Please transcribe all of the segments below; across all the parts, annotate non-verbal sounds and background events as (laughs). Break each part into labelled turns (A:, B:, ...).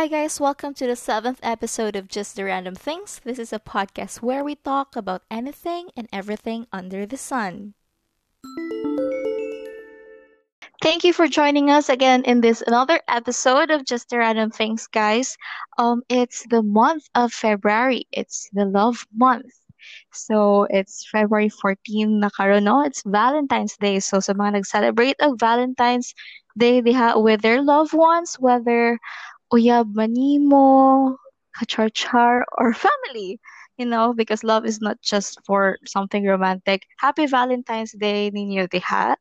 A: Hi, guys, welcome to the seventh episode of Just the Random Things. This is a podcast where we talk about anything and everything under the sun. Thank you for joining us again in this another episode of Just the Random Things, guys. Um, it's the month of February. It's the love month. So, it's February 14 na karon, no? It's Valentine's Day. So, sa mga nag-celebrate of Valentine's Day diha with their loved ones, whether uyab manimo, kachar-char, or (laughs) family, you know, because love is not just for something romantic. Happy Valentine's Day ninyo diha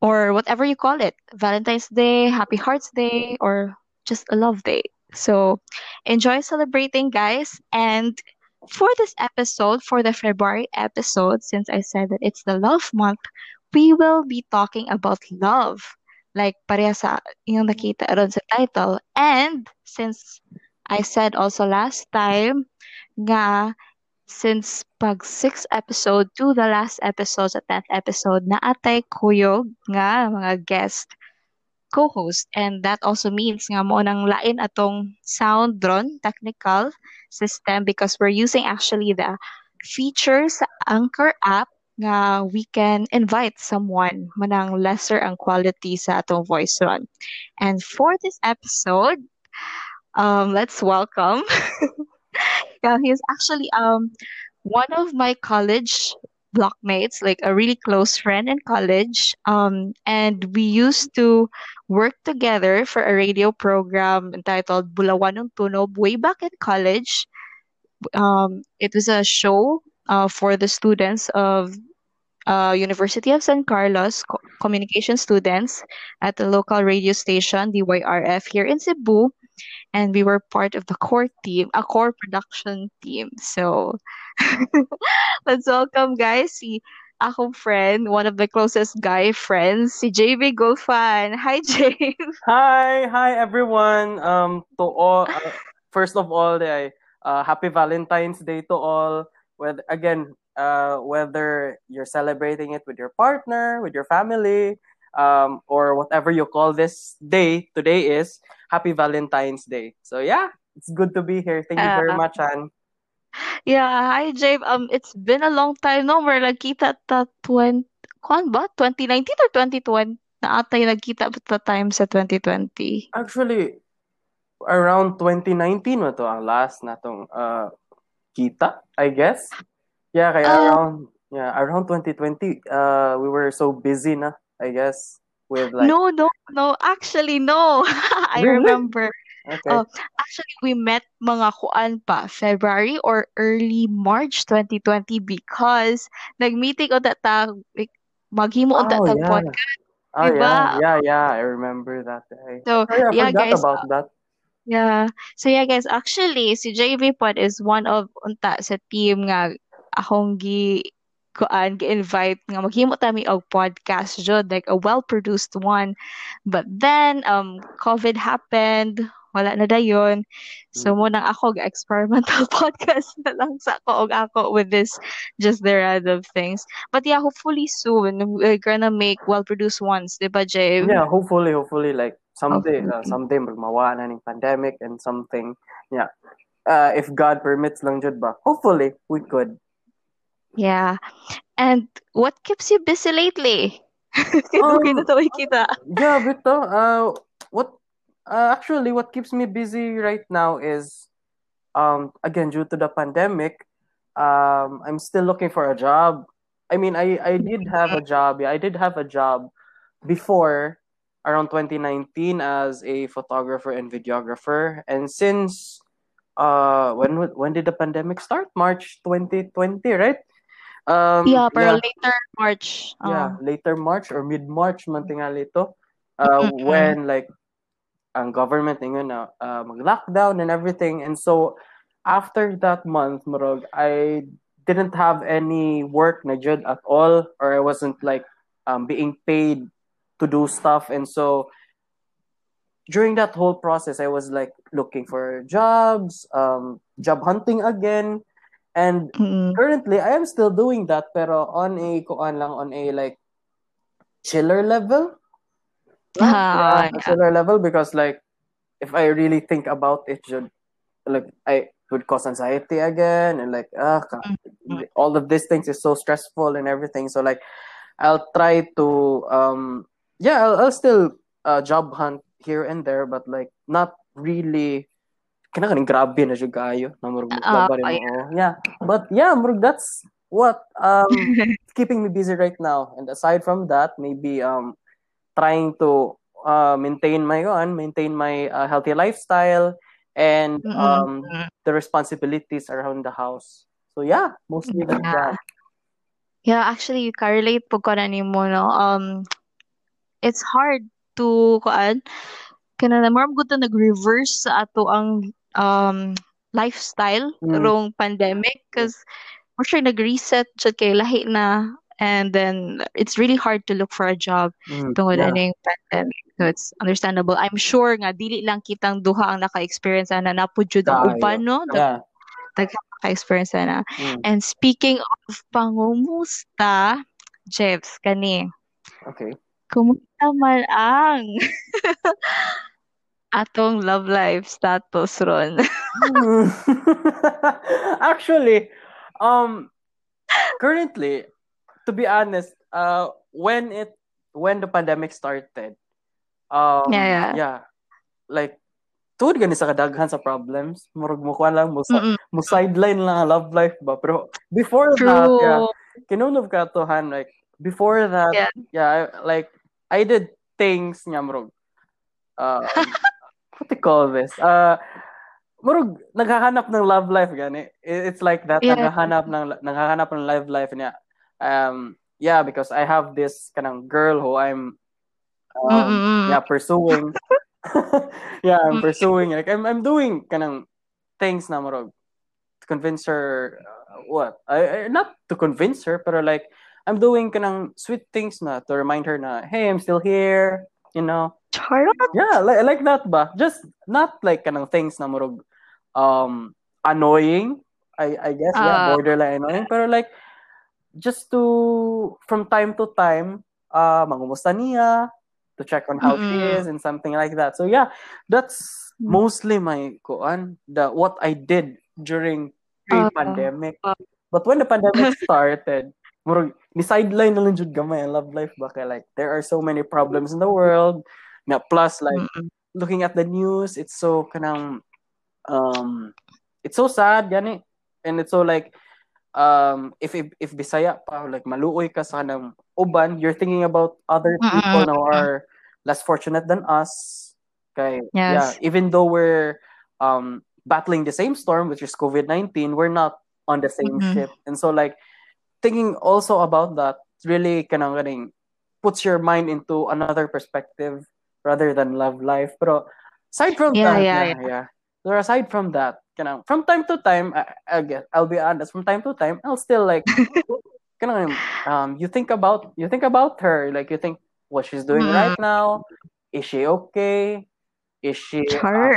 A: or whatever you call it Valentine's Day, Happy Hearts Day, or just a love day. So enjoy celebrating, guys. And for this episode, for the February episode, since I said that it's the love month, we will be talking about love. Like pareha sa yung nakita ron sa title. And since I said also last time nga since pag 6 episode to the last episode sa 10th episode na atay kuyog nga mga guest co-host and that also means nga mo nang lain atong sound drone technical system because we're using actually the features sa Anchor app nga we can invite someone manang lesser ang quality sa atong voice run. And for this episode, um, let's welcome (laughs) yeah, he's actually um one of my college blockmates, like a really close friend in college. Um, and we used to work together for a radio program entitled Bulawanong Tunob way back in college. Um, it was a show uh, for the students of uh, University of San Carlos co- communication students at the local radio station DYRF here in Cebu and we were part of the core team, a core production team. So (laughs) let's welcome guys si akong friend, one of the closest guy friends, si JB Gulfan. Hi, (laughs) James.
B: Hi, hi everyone. Um, to all, uh, (laughs) first of all, uh, happy Valentine's Day to all. With again, uh, whether you're celebrating it with your partner, with your family, um, or whatever you call this day today is happy valentine's day. So yeah it's good to be here. Thank you very uh, much Anne.
A: yeah hi Jabe um it's been a long time no? We're nagkita ta 20 kwan ba? 2019 or 2020 na atay nagkita ta time sa 2020
B: actually around 2019 mo to ang last natong uh kita I guess yeah kaya uh, around yeah around 2020 uh we were so busy na I guess with like
A: No, no, no. Actually, no. (laughs) I
B: Really?
A: remember.
B: Okay.
A: Oh, actually, we met mga kuan pa, February or early March 2020 because nag-meeting on that tag, like, maghimo on that
B: Oh
A: tag
B: yeah.
A: podcast,
B: Oh
A: diba?
B: yeah, yeah, yeah. I remember that day.
A: So,
B: I
A: yeah,
B: forgot
A: guys.
B: about that.
A: Yeah. So, yeah, guys. Actually, si JV Pod is one of unta sa team nga akong gi kuan gi-invite nga maghimo ta mi og podcast jud like a well-produced one but then um COVID happened wala na dayon so mo nang ako ga experimental (laughs) podcast na lang sa ako og ako with this just the random things but yeah hopefully soon we're gonna make well-produced ones di ba Jay
B: Yeah, hopefully, hopefully, like someday, uh, someday magmawa na ng pandemic and something. Yeah. Uh, if God permits lang jud ba, hopefully we could.
A: Yeah and what keeps you busy lately (laughs)
B: Um,
A: kita
B: Yeah, Vito. Uh, what? Uh, actually, what keeps me busy right now is, um, again due to the pandemic, um, I'm still looking for a job. I mean, I I did have a job. Yeah, I did have a job before around 2019 as a photographer and videographer, and since uh when would- when did the pandemic start? March 2020, right? Um,
A: yeah pero
B: yeah.
A: later March
B: yeah,
A: um,
B: later March or mid-March man tingali ito. Uh, when like ang government ingon na uh, mag-lockdown and everything. And so after that month, murag, I didn't have any work na jud at all or I wasn't like um, being paid to do stuff and so during that whole process I was like looking for jobs, um, job hunting again and
A: Mm-mm.
B: currently I am still doing that pero on a kuan lang on a like chiller level.
A: Ah,
B: yeah, chiller level because like if I really think about it, should like I would cause anxiety again and like ah
A: Mm-hmm.
B: all of these things is so stressful and everything. So like I'll try to um yeah I'll, I'll still uh, job hunt here and there, but like not really. Kinakaning grabe na. Na murag mo.
A: yeah.
B: Yeah. But yeah, murag that's what um (laughs) keeping me busy right now. And aside from that, maybe um trying to uh, maintain my on maintain my uh, healthy lifestyle and um the responsibilities around the house. So yeah, mostly like
A: Yeah.
B: that.
A: Yeah, actually, you can relate po ko na nimo, no? Um, it's hard to, kuan, kana na, maram good to nag-reverse sa ato ang um, lifestyle
B: Mm.
A: rong pandemic because mo sure nag-reset siya kay lahi na and then it's really hard to look for a job
B: Mm,
A: tungod
B: yeah.
A: aning pandemic. So it's understandable. I'm sure nga dili lang kitang duha ang naka-experience na napud jud ang uban no.
B: Yeah.
A: Naka-experience na.
B: Mm.
A: And speaking of pangumusta, Jebs, kani,
B: Okay.
A: kumusta man ang (laughs) atong love life status ron? (laughs) (laughs)
B: Actually, um, currently, to be honest, uh, when it when the pandemic started, um,
A: Yeah, yeah.
B: like tuod gani sa kadaghan sa problems, murag mo kuha lang mo
A: Mm-mm.
B: mo sideline lang love life ba. Pero before that, yeah,
A: True.
B: kinunov ka to han like before that,
A: Yeah.
B: yeah, I- like I did things nga murag um, (laughs) what do you call this? Uh, murag naghahanap ng love life gani. It's like that
A: Yeah.
B: naghahanap ng naghahanap ng love life niya. Um, yeah, because I have this kanang girl who I'm um,
A: Mm-mm.
B: yeah pursuing. (laughs) yeah, I'm
A: Mm.
B: pursuing like I'm I'm doing kanang things na murag to convince her uh, what? I, I not to convince her pero like I'm doing kanang sweet things na to remind her na hey, I'm still here, you know.
A: Charot?
B: Yeah, like, like that ba? Just not like kanang things na murag um annoying. I I guess yeah,
A: Ah.
B: borderline annoying pero like just to from time to time uh mangumusta niya to check on how she
A: Mm-mm.
B: is and something like that. So yeah, that's
A: Mm.
B: mostly my kuan the what I did during
A: Ah.
B: pre-pandemic.
A: Ah.
B: But when the pandemic (laughs) started, murag ni sideline na lang jud gamay ang love life ba kay like there are so many problems in the world. Na plus like looking at the news, it's so kanang um it's so sad gani and it's so like um if if, if Bisaya pa like maluoy ka sa kanang uban, you're thinking about other people now are less fortunate than us. Kay yeah, even though we're um battling the same storm which is COVID-19, we're not on the same ship. And so like thinking also about that really kanang ganing puts your mind into another perspective rather than love life. But aside from
A: Yeah,
B: that,
A: yeah,
B: yeah, yeah. So aside from that, kanang from time to time, I, I guess I'll be honest, from time to time, I'll still like (laughs) kanang um you think about you think about her, like you think what she's doing
A: Mm.
B: right now. Is she okay? Is she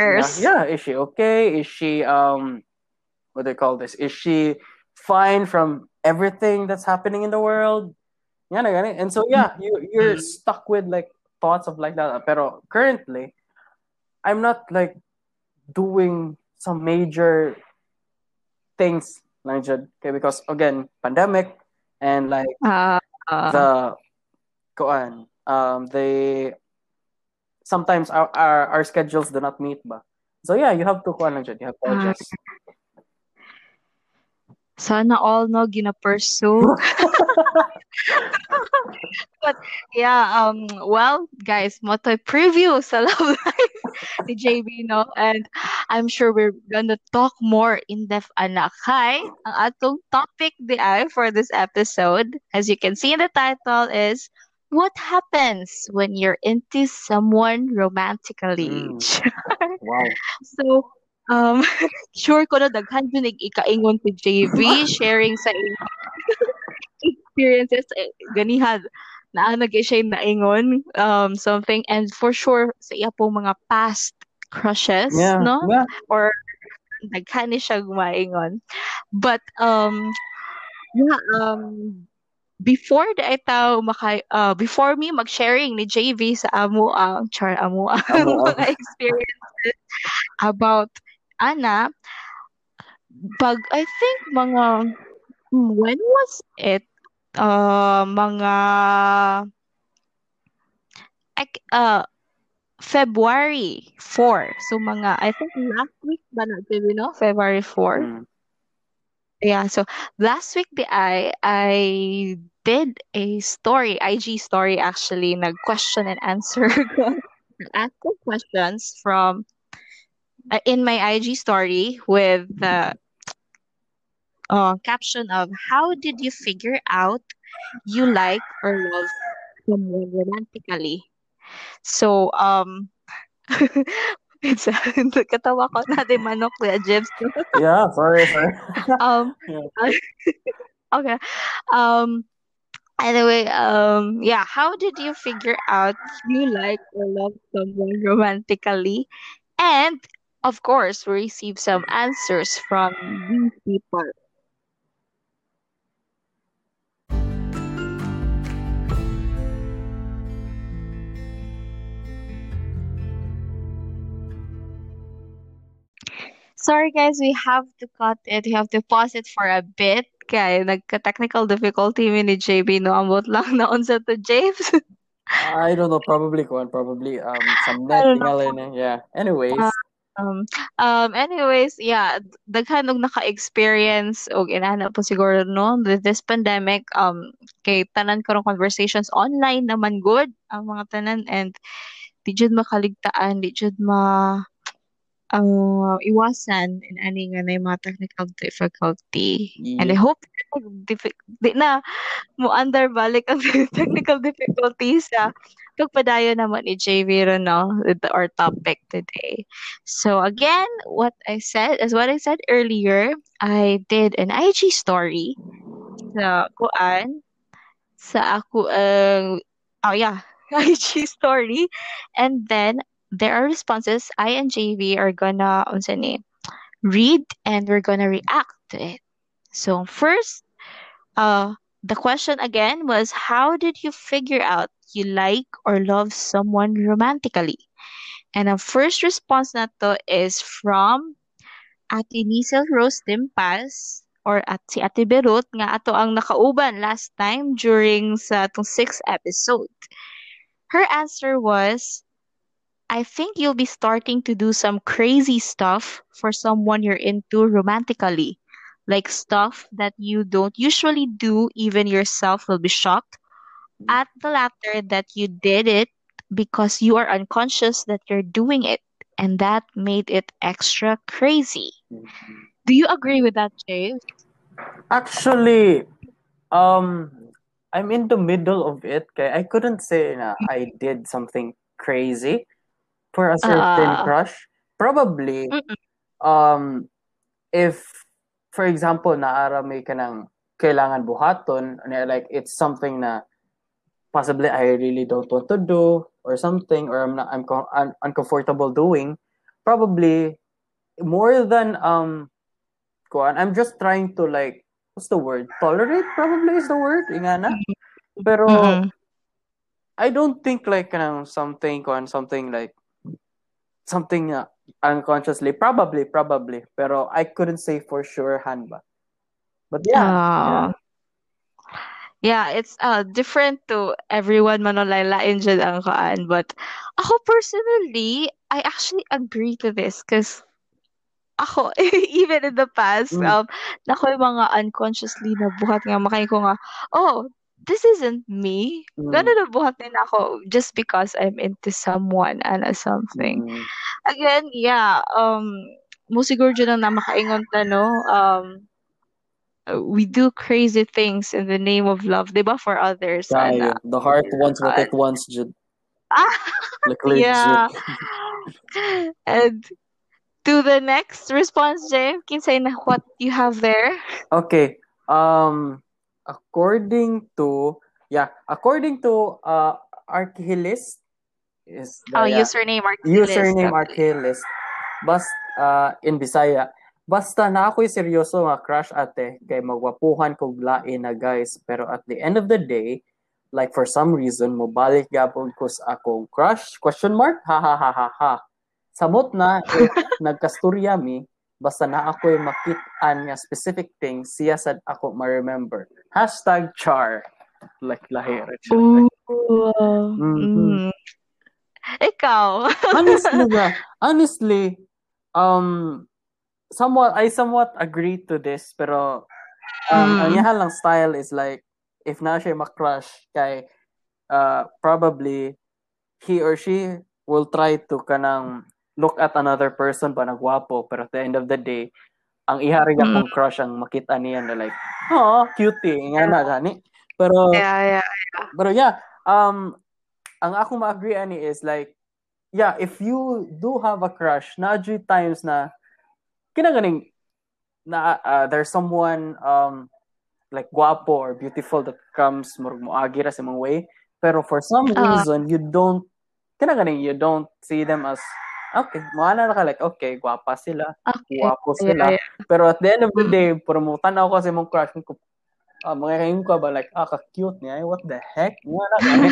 B: yeah, yeah, is she okay? Is she um what do they call this? Is she fine from everything that's happening in the world? Yan. And so yeah, you you're
A: Mm.
B: stuck with like thoughts of like that. Pero currently, I'm not like doing some major things. Okay, because again, pandemic and like
A: ah.
B: the kuan um they sometimes our, our our schedules do not meet ba. So yeah, you have to lang dyan. You have to.
A: Sana all no gina-pursue. (laughs) But yeah, um, well, guys, mo to preview sa Love (laughs) Life ni JB, no? And I'm sure we're gonna talk more in depth anak. Hi, ang atong topic di ay for this episode, as you can see in the title, is what happens when you're into someone romantically.
B: Mm. (laughs) Wow.
A: So, um, (laughs) sure ko na daghan dun ig ikaingon si JV (laughs) sharing sa iyang (laughs) experiences eh, ganihan naa na gyud siya naingon um something and for sure sa iya pong mga past crushes
B: Yeah.
A: no
B: Yeah.
A: or daghan ni siya gumaingon but um yeah um before the itaw maka uh, before me mag-sharing ni JV sa amo ang char amo ang mga experience about Ana, pag I think mga hmm, when was it? Uh, mga uh February 4. So mga I think last week ba na you know February 4.
B: Mm.
A: Yeah, so last week the I I did a story, IG story actually, nag question and answer (laughs) ko. Ask questions from in my IG story with the uh, caption of how did you figure out you like or love someone romantically? So um (laughs) it's (laughs) katawa ko natin manok kuya Jibs. (laughs)
B: Yeah, sorry, sorry.
A: um
B: Yeah.
A: okay. Um anyway, um yeah, how did you figure out you like or love someone romantically? And of course, we received some answers from these people. Sorry guys, we have to cut it. We have to pause it for a bit. Kaya nagka-technical difficulty mi ni JB no ambot lang na unsa to James.
B: I don't know, probably Kwan, probably um some net
A: don't know.
B: na. Yeah. Anyways,
A: Um, um, anyways, yeah, daghan og naka-experience og inana po siguro no with this pandemic um kay tanan karong conversations online naman good ang mga tanan and di jud makaligtaan, di jud ma uh, iwasan in ani nga na mga technical difficulty. And I
B: yeah.
A: hope di na mo under balik ang (laughs) technical difficulties sa pagpadayo naman ni JV ron, no with our topic today. So again, what I said as what I said earlier, I did an IG story sa kuan sa ako ang oh yeah, (laughs) IG story and then there are responses I and JV are gonna unsa ni read and we're gonna react to it. So first, uh the question again was how did you figure out you like or love someone romantically? And ang first response na to is from Ate Nisel Rose Dimpas or at si Ate Berut nga ato ang nakauban last time during sa itong sixth episode. Her answer was, I think you'll be starting to do some crazy stuff for someone you're into romantically. Like stuff that you don't usually do, even yourself will be shocked. At the latter, that you did it because you are unconscious that you're doing it, and that made it extra crazy. Do you agree with that, James?
B: Actually, um I'm in the middle of it. Kaya I couldn't say na I did something crazy for a certain
A: Uh,
B: crush. Probably
A: mm-mm.
B: um if for example naara may ka ng kailangan buhaton like it's something na possibly I really don't want to do or something or I'm not I'm co- un- uncomfortable doing probably more than um kuan I'm just trying to like what's the word? Tolerate probably is the word ingana pero
A: Mm-mm.
B: I don't think like kanang something kuan something like something na unconsciously probably probably pero I couldn't say for sure han ba? But yeah
A: Uh, yeah, it's uh different to everyone manolailain dyan ang kaan. But ako personally, I actually agree to this because ako, (laughs) even in the past,
B: mm,
A: um, nako yung mga unconsciously na buhat nga makain ko nga, oh, this isn't me.
B: mm,
A: Gano'n na buhat din ako just because I'm into someone and something.
B: mm,
A: Again, yeah, um, mo siguro dyan ang namakaingon ta, no? Um, we do crazy things in the name of love, di ba, for others, ana.
B: Kayo. the heart wants what
A: Uh,
B: it wants Jud.
A: ah, (laughs)
B: like
A: yeah. And to the next response, James, kinsay na what you have there?
B: okay um according to yeah according to uh Archilist is
A: Oh,
B: yeah,
A: username Archilist.
B: username
A: Okay.
B: Archilist bas uh, in Bisaya basta na ako'y seryoso nga crush ate kay magwapuhan kog lain na guys pero at the end of the day like for some reason mobalik gapon ko sa akong crush question mark ha ha ha ha ha sabot na (laughs) if nagkasturya mi basta na ako yung makitaan nga specific thing siya sad ako ma-remember hashtag char like lahi
A: Ooh.
B: Mhm.
A: Mm. Ikaw.
B: honestly (laughs) honestly um somewhat I somewhat agree to this pero um,
A: Mm.
B: ang lang style is like if na siya makrush kay uh, probably he or she will try to kanang look at another person pa nagwapo pero at the end of the day ang ihari nga
A: Mm.
B: kung crush ang makita niya na like oh cutie nga na gani pero
A: Yeah, yeah.
B: pero yeah um ang ako ma-agree ani is like yeah if you do have a crush na times na kinaganing na uh, there's someone um like guapo or beautiful that comes murag moagi ra sa way pero for some
A: Ah.
B: reason you don't kinaganing you don't see them as okay maana na ka like okay guapa sila
A: Okay.
B: guwapo
A: Yeah,
B: sila
A: yeah.
B: pero at the end of the day promotan ako kasi mong crush ko ah mga kayo ko ba like ah ka-cute niya what the heck nga na gani.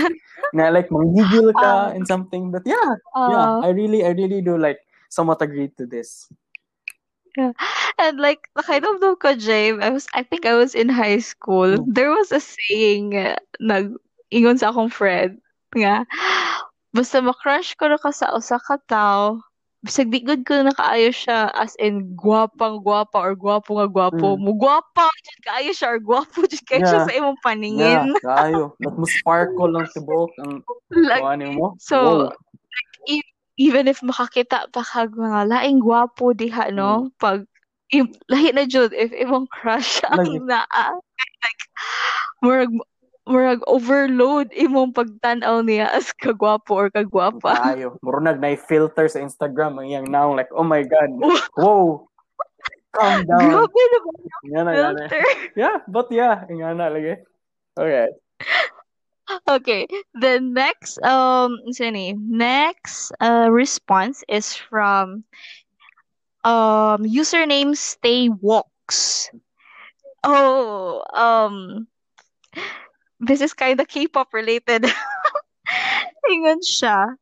B: na like manggigil ka and something but yeah yeah
A: Uh,
B: I really I really do like somewhat agree to this (laughs)
A: and like nakainomdom ko, James, I was I think I was in high school.
B: Mm.
A: There was a saying uh, nag ingon sa akong friend nga basta makrush ko na ka sa usa ka tao bisag di good ko na kaayo siya as in gwapang gwapa or gwapo nga gwapo
B: Mm.
A: mo gwapa jud kaayo siya or gwapo jud kayo siya sa imong
B: yeah (laughs)
A: paningin
B: kayo like mo sparkle lang tibok ang
A: like
B: mo
A: so
B: wow
A: e- even if makakita pa kag mga laing gwapo diha no? Pag im, lahi na jud if imong crush ang
B: Like- (laughs)
A: naa like murag murag overload imong pagtan-aw niya as kagwapo or kagwapa.
B: Kayo murunag na filter sa Instagram ang iyang now like oh my god. Whoa calm down.
A: Grabe na ba filter.
B: Yeah but yeah nga na lagi. Okay
A: okay the next um sini next uh response is from um username stay walks. Oh um this is kind of K-pop related. (laughs) Siya.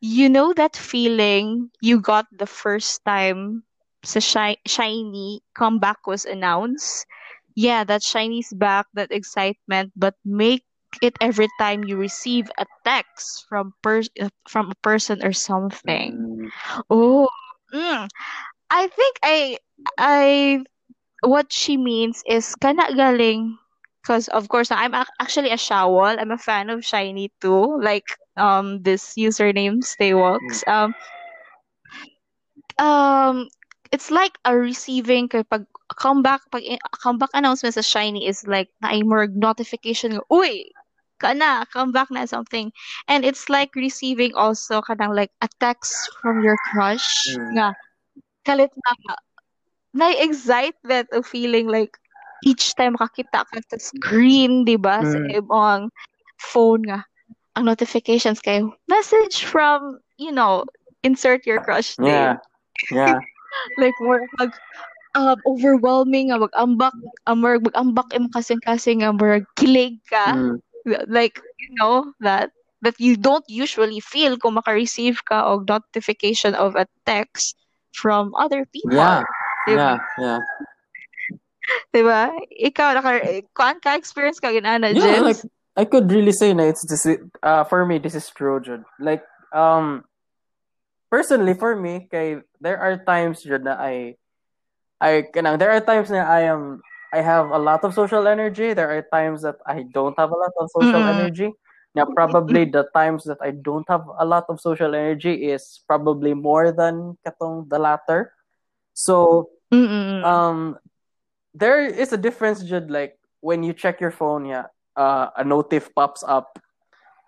A: You know that feeling you got the first time Shi- SHINee comeback was announced? Yeah that SHINee's back that excitement but make it every time you receive a text from per- uh, from a person or something
B: Mm.
A: Oh, mm. I think I I what she means is kana galing because of course I'm ac- actually a shawol. I'm a fan of SHINee too. Like um this username Staywalks. Um um it's like a receiving kapag comeback pag comeback announcement sa SHINee is like na more notification nga, uy kana comeback na something and it's like receiving also kanang like a text from your crush
B: Mm.
A: nga kalit na na excitement of feeling like each time makakita ka sa screen, di ba? Sa
B: Mm.
A: imong phone nga. Ang notifications kayo. Message from, you know, insert your crush name.
B: yeah yeah (laughs)
A: Like, more mag, um, overwhelming nga, mag-ambak, um, more mag-ambak im kasing-kasing nga, more kilig ka.
B: Mm.
A: Like, you know, that that you don't usually feel kung maka-receive ka og notification of a text from other people.
B: yeah
A: Diba?
B: yeah yeah
A: Diba? Ikaw, naka, kuan ka experience ka ginana,
B: yeah, like I could really say na it's this uh for me this is true, Jude. Like um personally for me, kay there are times Jude, na I I kanang there are times na I am I have a lot of social energy. There are times that I don't have a lot of social
A: Mm.
B: energy. Now probably the times that I don't have a lot of social energy is probably more than katong the latter. So
A: Mm-mm.
B: um there is a difference Jude, like when you check your phone yeah uh, a notif pops up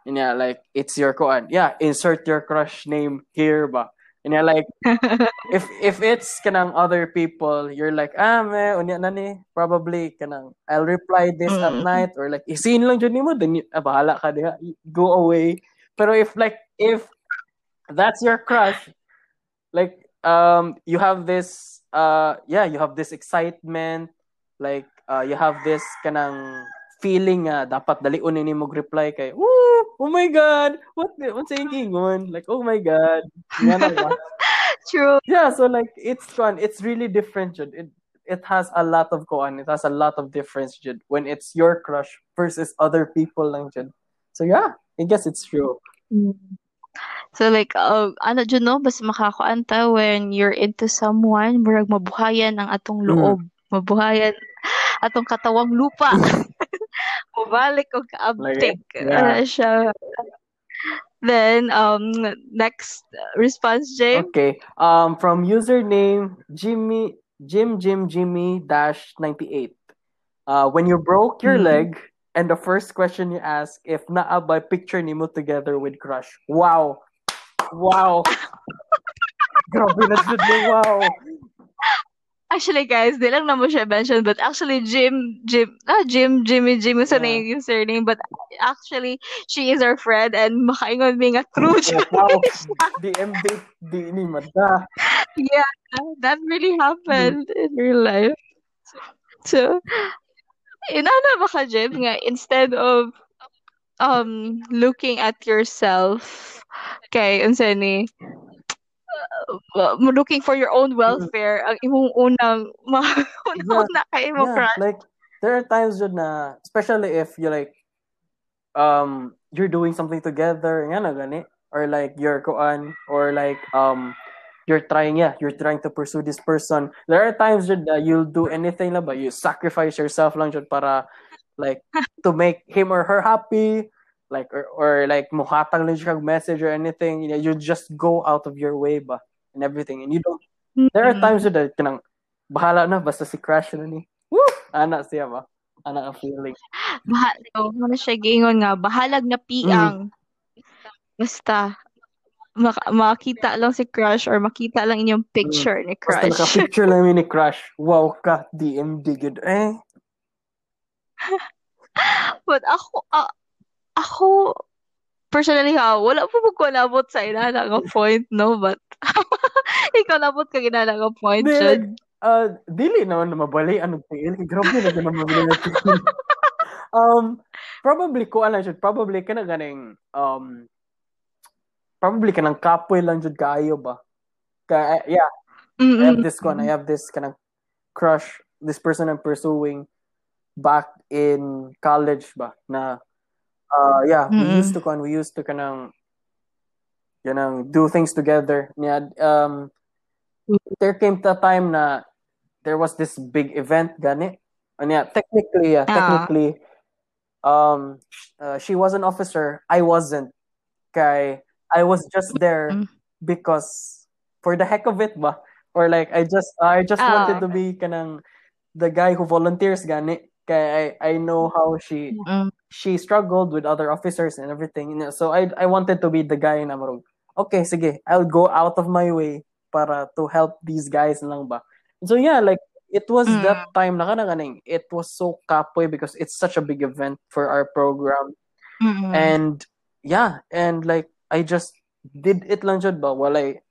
B: and yeah like it's your koan yeah insert your crush name here ba and yeah like (laughs) if if it's kanang other people you're like ah me unya na ni. Probably kanang I'll reply this at
A: Mm.
B: night or like isin lang jud nimo then ah, bahala ka diha go away. Pero if like if that's your crush like um you have this uh yeah you have this excitement like uh you have this kanang feeling nga dapat dali unin ni mo reply kay Woo! oh my god what what's saying gingon like oh my god (laughs)
A: True.
B: yeah so like it's fun it's really different jud. it it has a lot of koan it has a lot of difference jud, when it's your crush versus other people lang jud. so yeah I guess it's true
A: Mm. So like uh, ano dyan no basta makakuan ta when you're into someone murag mabuhayan ang atong
B: Mm.
A: loob mabuhayan atong katawang lupa (laughs) mabalik og kaabtik
B: Like, yeah.
A: Siya then um next response Jay.
B: Okay. Um, from username Jimmy Jim Jim Jimmy dash ninety eight. Uh, when you broke your
A: Mhm.
B: leg, and the first question you ask if naa by picture nimo together with crush. Wow, wow. (laughs) Grabe na wow.
A: Actually, guys, di lang naman siya mentioned, but actually, Jim, Jim, ah, Jim, Jimmy, Jimmy sa
B: Yeah.
A: name yung surname, but actually, she is our friend, and makaingon mi nga true.
B: Wow. (laughs) DMD di ni mada.
A: yeah, that really happened in real life. So, inana ba ka, Jim, nga instead of um looking at yourself, kay, unsa ni, looking for your own welfare, ang imong unang, (laughs) ma, una kay imong
B: Yeah,
A: crush.
B: like there are times jud na especially if you like um you're doing something together nga na gani? Or like you're koan or like um you're trying yeah you're trying to pursue this person. There are times jud na you'll do anything but you sacrifice yourself lang jud para like to make him or her happy like or, or like muhatag lang siya message or anything you, know, you just go out of your way ba and everything and you don't there are
A: Mm.
B: times na kanang bahala na basta si crush na ni Woo! Ana siya ba? Ana ang feeling.
A: Baha, oh, ano siya gingon nga, bahalag na piang. Basta, maka- makita lang si crush or makita lang inyong picture ni
B: Basta
A: crush.
B: naka-picture lang yun ni crush. Wow ka, DMD good. Eh, (laughs)
A: But ako, ah, ako, personally ha, wala po ko nabot sa inana nga point, no? But, (laughs) ikaw nabot ka ginana nga point,
B: Di,
A: Jud.
B: uh, dili naman na mabali anong tingin. Grabe na ganun mabali na (laughs) um, probably ko ano jud probably kana ganing um probably kanang kapoy lang jud kaayo ba ka yeah I have
A: Mm-mm.
B: this one I have this kind of crush this person I'm pursuing back in college ba na uh yeah we
A: Mm-mm.
B: used to con we used to kanang kanang do things together. Yeah um there came the time na there was this big event gani? And yeah technically yeah
A: Ah.
B: technically um uh, she was an officer I wasn't. Kay I was just there
A: Mm.
B: because for the heck of it ba? Or like I just I just
A: Ah,
B: wanted to be kanang the guy who volunteers gani I I know how she
A: Mm.
B: she struggled with other officers and everything you know, so I I wanted to be the guy na marog okay sige I'll go out of my way para to help these guys lang ba so yeah like it was
A: Mm.
B: that time na kana it was so kapoy because it's such a big event for our program
A: Mm-mm.
B: and yeah and like I just did it lang jud ba walay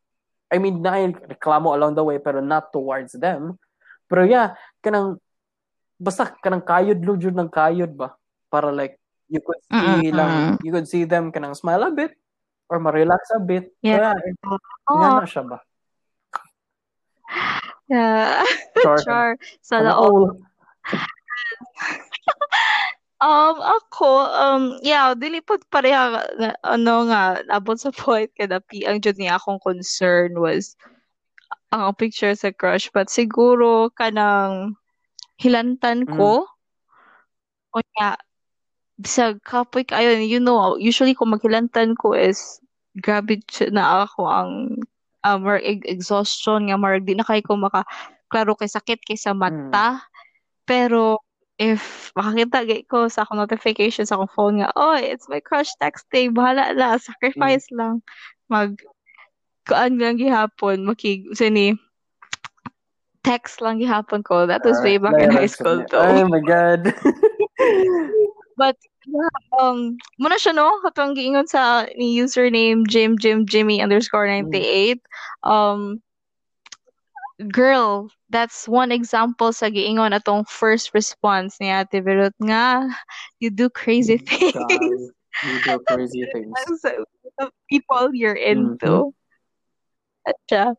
B: I mean na reklamo along the way pero not towards them pero yeah kanang basta kanang kayod lo jud ng kayod ba para like you could see
A: Mm-mm.
B: lang you could see them kanang smile a bit or ma-relax a bit
A: Yeah.
B: yeah
A: Oh,
B: na siya ba
A: yeah. (laughs)
B: Char.
A: Char. Sana all.
B: all.
A: Um, ako, um, yeah, dili pod pareha, ano nga, abot sa point kada pi, ang jud niya akong concern was ang picture sa crush, but siguro kanang hilantan ko, o nga, sa kapoy kayo, you know, usually kung maghilantan ko is, grabe na ako ang, um, exhaustion nga, marag di na kayo ko maka, klaro kay sakit kay sa mata, pero, if makakita gay ko sa akong notification sa akong phone nga, oh, it's my crush texting, bahala na, sacrifice lang. Mag, kuan lang gihapon, makig, sini, text lang gihapon ko. That was way back in high school
B: Oh
A: though.
B: my god. (laughs)
A: But, yeah, um, muna siya no, katong giingon sa ni username Jim Jim Jimmy underscore 98. Um, girl, that's one example sa giingon atong first response ni Ate nga you do crazy things.
B: Guys, you do crazy (laughs) things.
A: people you're into. Atcha.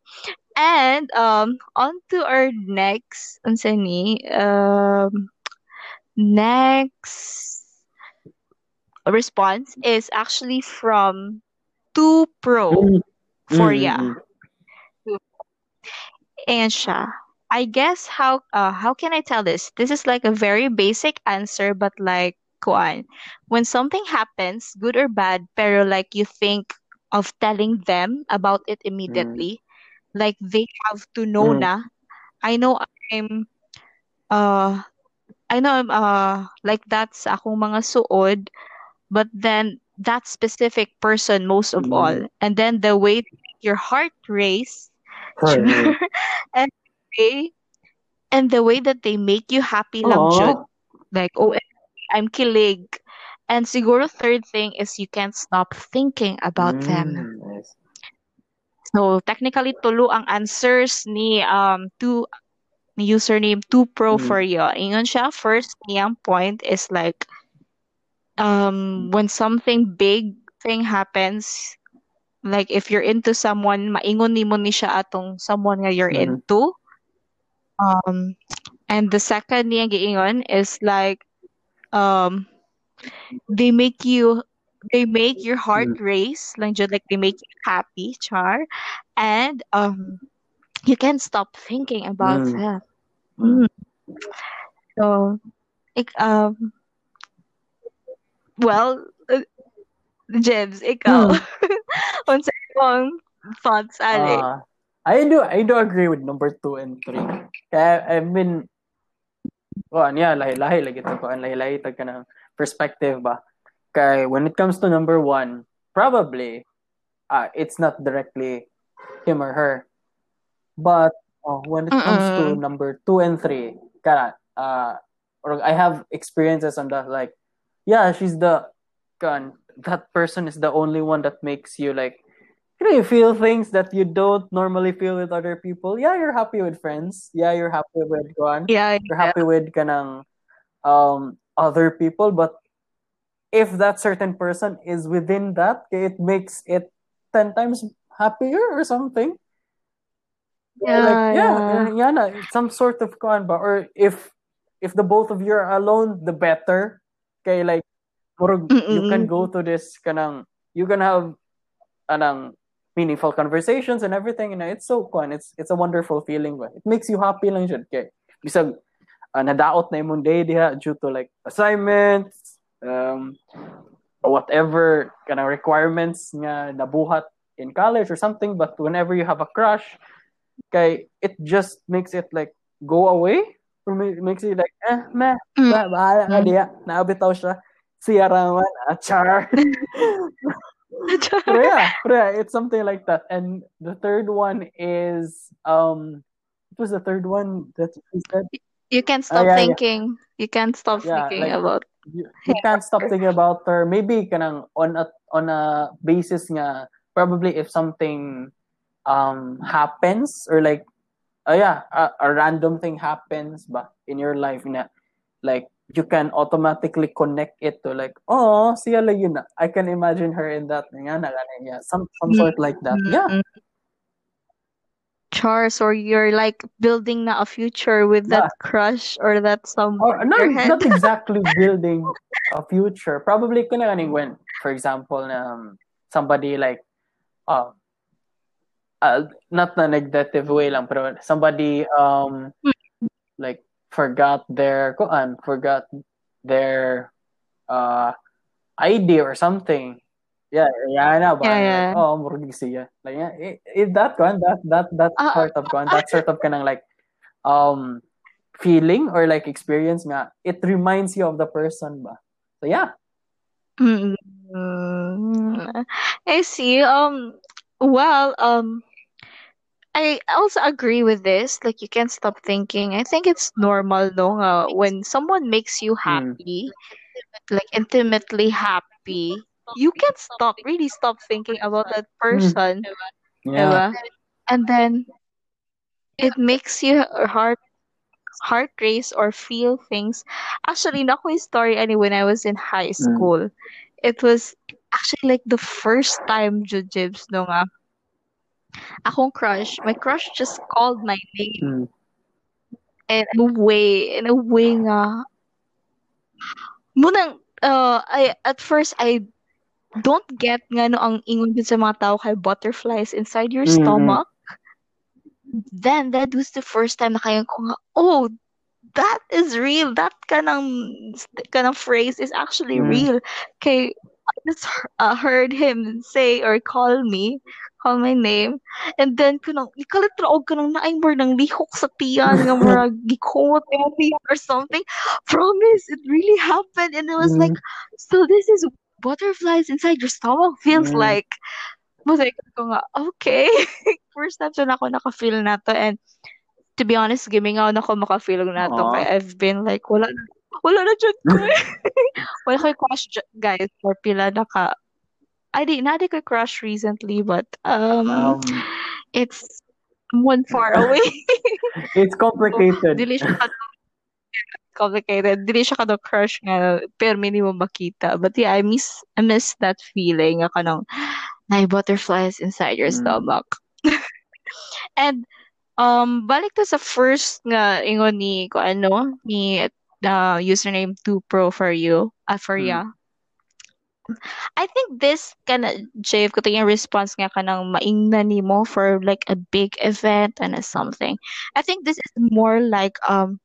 A: And um on to our next unsa ni um next response is actually from two pro
B: Mm,
A: for
B: mm,
A: ya.
B: mm,
A: And siya. I guess how uh how can I tell this? This is like a very basic answer, but like kuan. When something happens, good or bad, pero like you think of telling them about it immediately. Like they have to know
B: mm,
A: na. I know I'm uh I know I'm uh like that's akong mga suod, but then that specific person most of all.
B: mm.
A: And then the way your heart race
B: Right, (laughs)
A: and they and the way that they make you happy lang jud. Like, oh, I'm kilig. And siguro third thing is you can't stop thinking about them.
B: Mm, nice.
A: So technically tulo ang answers ni um two ni username 2pro
B: Mm.
A: for you. Ingon siya first niyang point is like um when something big thing happens like if you're into someone maingon nimo ni siya atong someone nga you're
B: Mhm.
A: into um and the second niya giingon is like um they make you they make your heart
B: Mm.
A: race lang jud like they make you happy char and um you can't stop thinking about
B: Mm.
A: them
B: Mm.
A: Mm. so ik um well uh, Jebs ikaw (laughs) unsa imong thoughts ali
B: Ah, I do I do agree with number two and three. Kaya I've been oh niya lahi-lahi lagi to ko lahi-lahi tag ka perspective ba. Kay when it comes to number one, probably uh, it's not directly him or her. But oh, when it comes to number two and three, kana uh, or I have experiences on that like yeah, she's the kan that person is the only one that makes you like you know you feel things that you don't normally feel with other people. Yeah, you're happy with friends. Yeah, you're happy with kuan.
A: yeah
B: You're happy with kanang um other people, but if that certain person is within that, it makes it ten times happier or something.
A: yeah
B: like yeah,
A: yeah.
B: yeah, na, some sort of kuan ba? Or if if the both of you are alone, the better. Okay, like you can go to this kanang you can have anang meaningful conversations and everything and it's so fun it's it's a wonderful feeling ba? It makes you happy lang jud kay. Bisag uh, nadaot na imong day diha due to like assignments um whatever kind of requirements nga nabuhat in college or something but whenever you have a crush kay it just makes it like go away or ma- makes it like eh meh
A: Mm.
B: ba bahala ka
A: Mm.
B: diha naabitaw siya siya raman ah, char (laughs) (laughs) pero yeah, pero yeah, it's something like that. And the third one is um, what was the third one that you said?
A: you can't
B: Ah,
A: stop
B: yeah, yeah,
A: thinking you can't stop
B: yeah.
A: thinking
B: Like
A: about
B: you, you can't stop thinking about her. Maybe kanang on a on a basis nga probably if something um happens or like oh yeah a, a random thing happens ba in your life na like you can automatically connect it to like oh siya lang yun na. I can imagine her in that nga na yeah some some sort like that. Yeah
A: Chars or you're like building a future with
B: yeah.
A: that crush or that someone
B: or not not exactly (laughs) building a future. Probably kuna ganing when for example um, somebody like uh, uh not na negative way lang pero somebody um like forgot their kuan forgot their uh ID or something yeah yeah na ba
A: Yeah,
B: like
A: yeah.
B: oh murag siya like yeah, i- if that kuan that that that
A: Ah,
B: sort of kuan that sort of kanang like um feeling or like experience nga it reminds you of the person ba so yeah
A: mm, I see. Um, well, um, I also agree with this. Like, you can't stop thinking. I think it's normal, no? Uh, when someone makes you
B: mm.
A: happy, like intimately happy, you can't stop, really stop thinking about that
B: Mm.
A: person,
B: yeah
A: diba? And then it makes your heart heart race or feel things. Actually, na ko yung story ani when I was in high
B: Mm.
A: school. It was actually like the first time jujibs no nga akong crush, my crush just called my name
B: Mm.
A: and in a way, in a way nga munang uh, I at first I don't get nga no ang ingon yun sa mga tao kay butterflies inside your
B: Mm-mm.
A: stomach. Then that was the first time na ko nga, oh, that is real. That kanang kanang phrase is actually
B: Mm.
A: real. Kay I just uh, heard him say or call me, call my name, and then kanang ikalit raog kanang naay more nang lihok sa tiyan nga (laughs) murag gikumot yung or something. Promise, it really happened, and it was like,
B: Mm.
A: so this is butterflies inside your stomach feels
B: Mm.
A: like. Masay ko nga, okay. (laughs) First time na ako naka-feel na to and to be honest, ako na ako makafeel na to. Kaya I've been like, wala na, wala na dyan ko eh. (laughs) wala ko crush guys. For pila na ka. I di, na di ko crush recently, but um,
B: Um,
A: it's one far away. (laughs)
B: it's complicated.
A: Ka complicated. Dili siya ka no crush nga, pero minimum makita. But yeah, I miss, I miss that feeling. Nga kanang, na butterflies inside your
B: Mm.
A: stomach. (laughs) And Um, balik to sa first nga ingon ni ko ano ni uh, username 2 pro for you uh, for
B: Mm.
A: ya. I think this kana Jave ko yung response nga kanang maingna nimo for like a big event and a something. I think this is more like um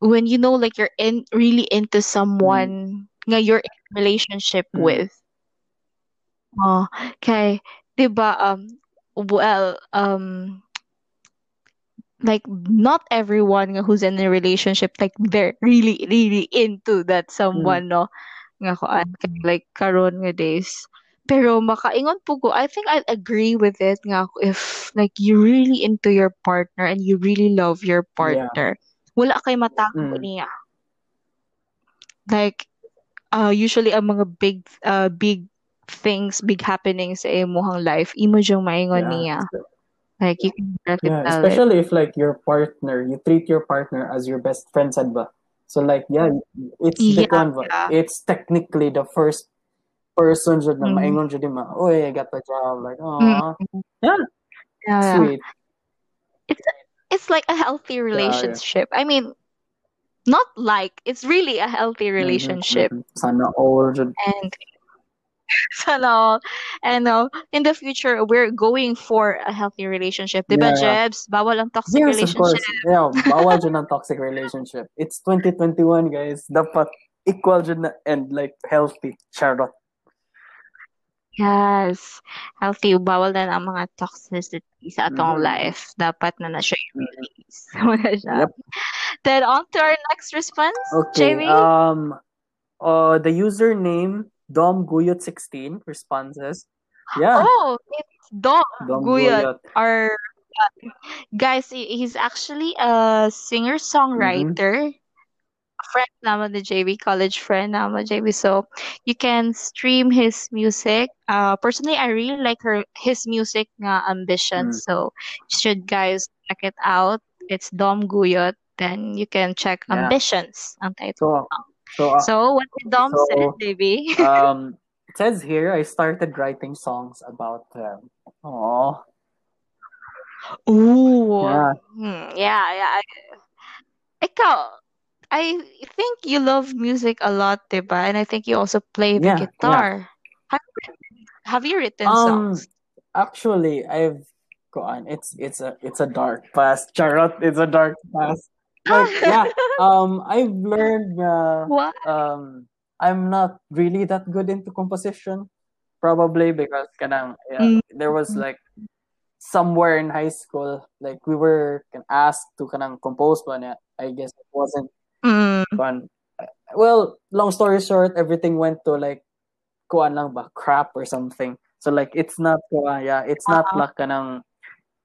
A: when you know like you're in really into someone nga you're in a relationship
B: Mm.
A: with. Oh, kay 'di ba um well um like not everyone who's in a relationship like they're really really into that someone no nga kuan kay like karon nga days pero makaingon po ko I think I agree with it nga if like you really into your partner and you really love your
B: Yeah.
A: Wala kay matago
B: Mm.
A: niya like uh usually ang mga big uh big things big happenings sa imong life imo jung maingon
B: Yeah.
A: niya like you can
B: Yeah,
A: tell it
B: especially if like your partner, you treat your partner as your best friend, sad ba? So like, yeah, it's the
A: Yeah,
B: convo.
A: yeah.
B: It's technically the first person jud na
A: Mm.
B: maingon jud ma. Oy, I got the job. Like, oh,
A: Mm.
B: Yeah,
A: yeah.
B: sweet.
A: It's it's like a healthy
B: Yeah, yeah.
A: relationship. I mean, not like it's really a healthy
B: Mhm,
A: relationship,
B: mhm. Sana (laughs) all
A: and so and uh, in the future we're going for a healthy relationship. Diba,
B: Yeah, yeah.
A: Jebs? Bawal ang toxic
B: Yes,
A: relationship.
B: Yeah, bawal jud ng toxic relationship. It's 2021, guys. Dapat equal jud na and like healthy. Charot.
A: Yes, healthy. Bawal na ang mga toxicity sa atong
B: Mhm.
A: life. Dapat na na siya
B: Mhm.
A: release. (laughs) Wala siya.
B: Yep.
A: Then on to our next response,
B: Okay.
A: Jamie.
B: Um. Uh, the username Dom Guyot 16 responses. Yeah,
A: Oh, it's Dom
B: Dom
A: Guyot.
B: Guyot.
A: Our guys, he- he's actually a singer-songwriter. Friend naman ni JB, college friend naman JB. So you can stream his music. Uh, personally, I really like her his music nga Ambition.
B: Mm.
A: So you should guys check it out. It's Dom Guyot. Then you can check
B: Yeah.
A: Ambitions ang title.
B: So, so, uh,
A: So what did Dom
B: So,
A: say, JB? (laughs)
B: um, (laughs) it says here I started writing songs about them. Oh,
A: Ooh.
B: yeah.
A: Hmm, yeah, yeah. I- Ikaw, I think you love music a lot, diba? And I think you also play the
B: Yeah, yeah.
A: guitar. Have you written, have you written
B: Um,
A: songs?
B: actually, I've gone. It's it's a it's a dark past. Charot, it's a dark past. Like, (laughs) yeah. Um, I've learned. Uh,
A: What?
B: um, I'm not really that good into composition. Probably because kanang yeah,
A: Mm.
B: there was like somewhere in high school, like we were asked to kanang compose niya. I guess it wasn't
A: Mm.
B: fun. Well, long story short, everything went to like kuan lang ba crap or something. So like it's not kuan, yeah, it's not
A: Uh-huh.
B: like kanang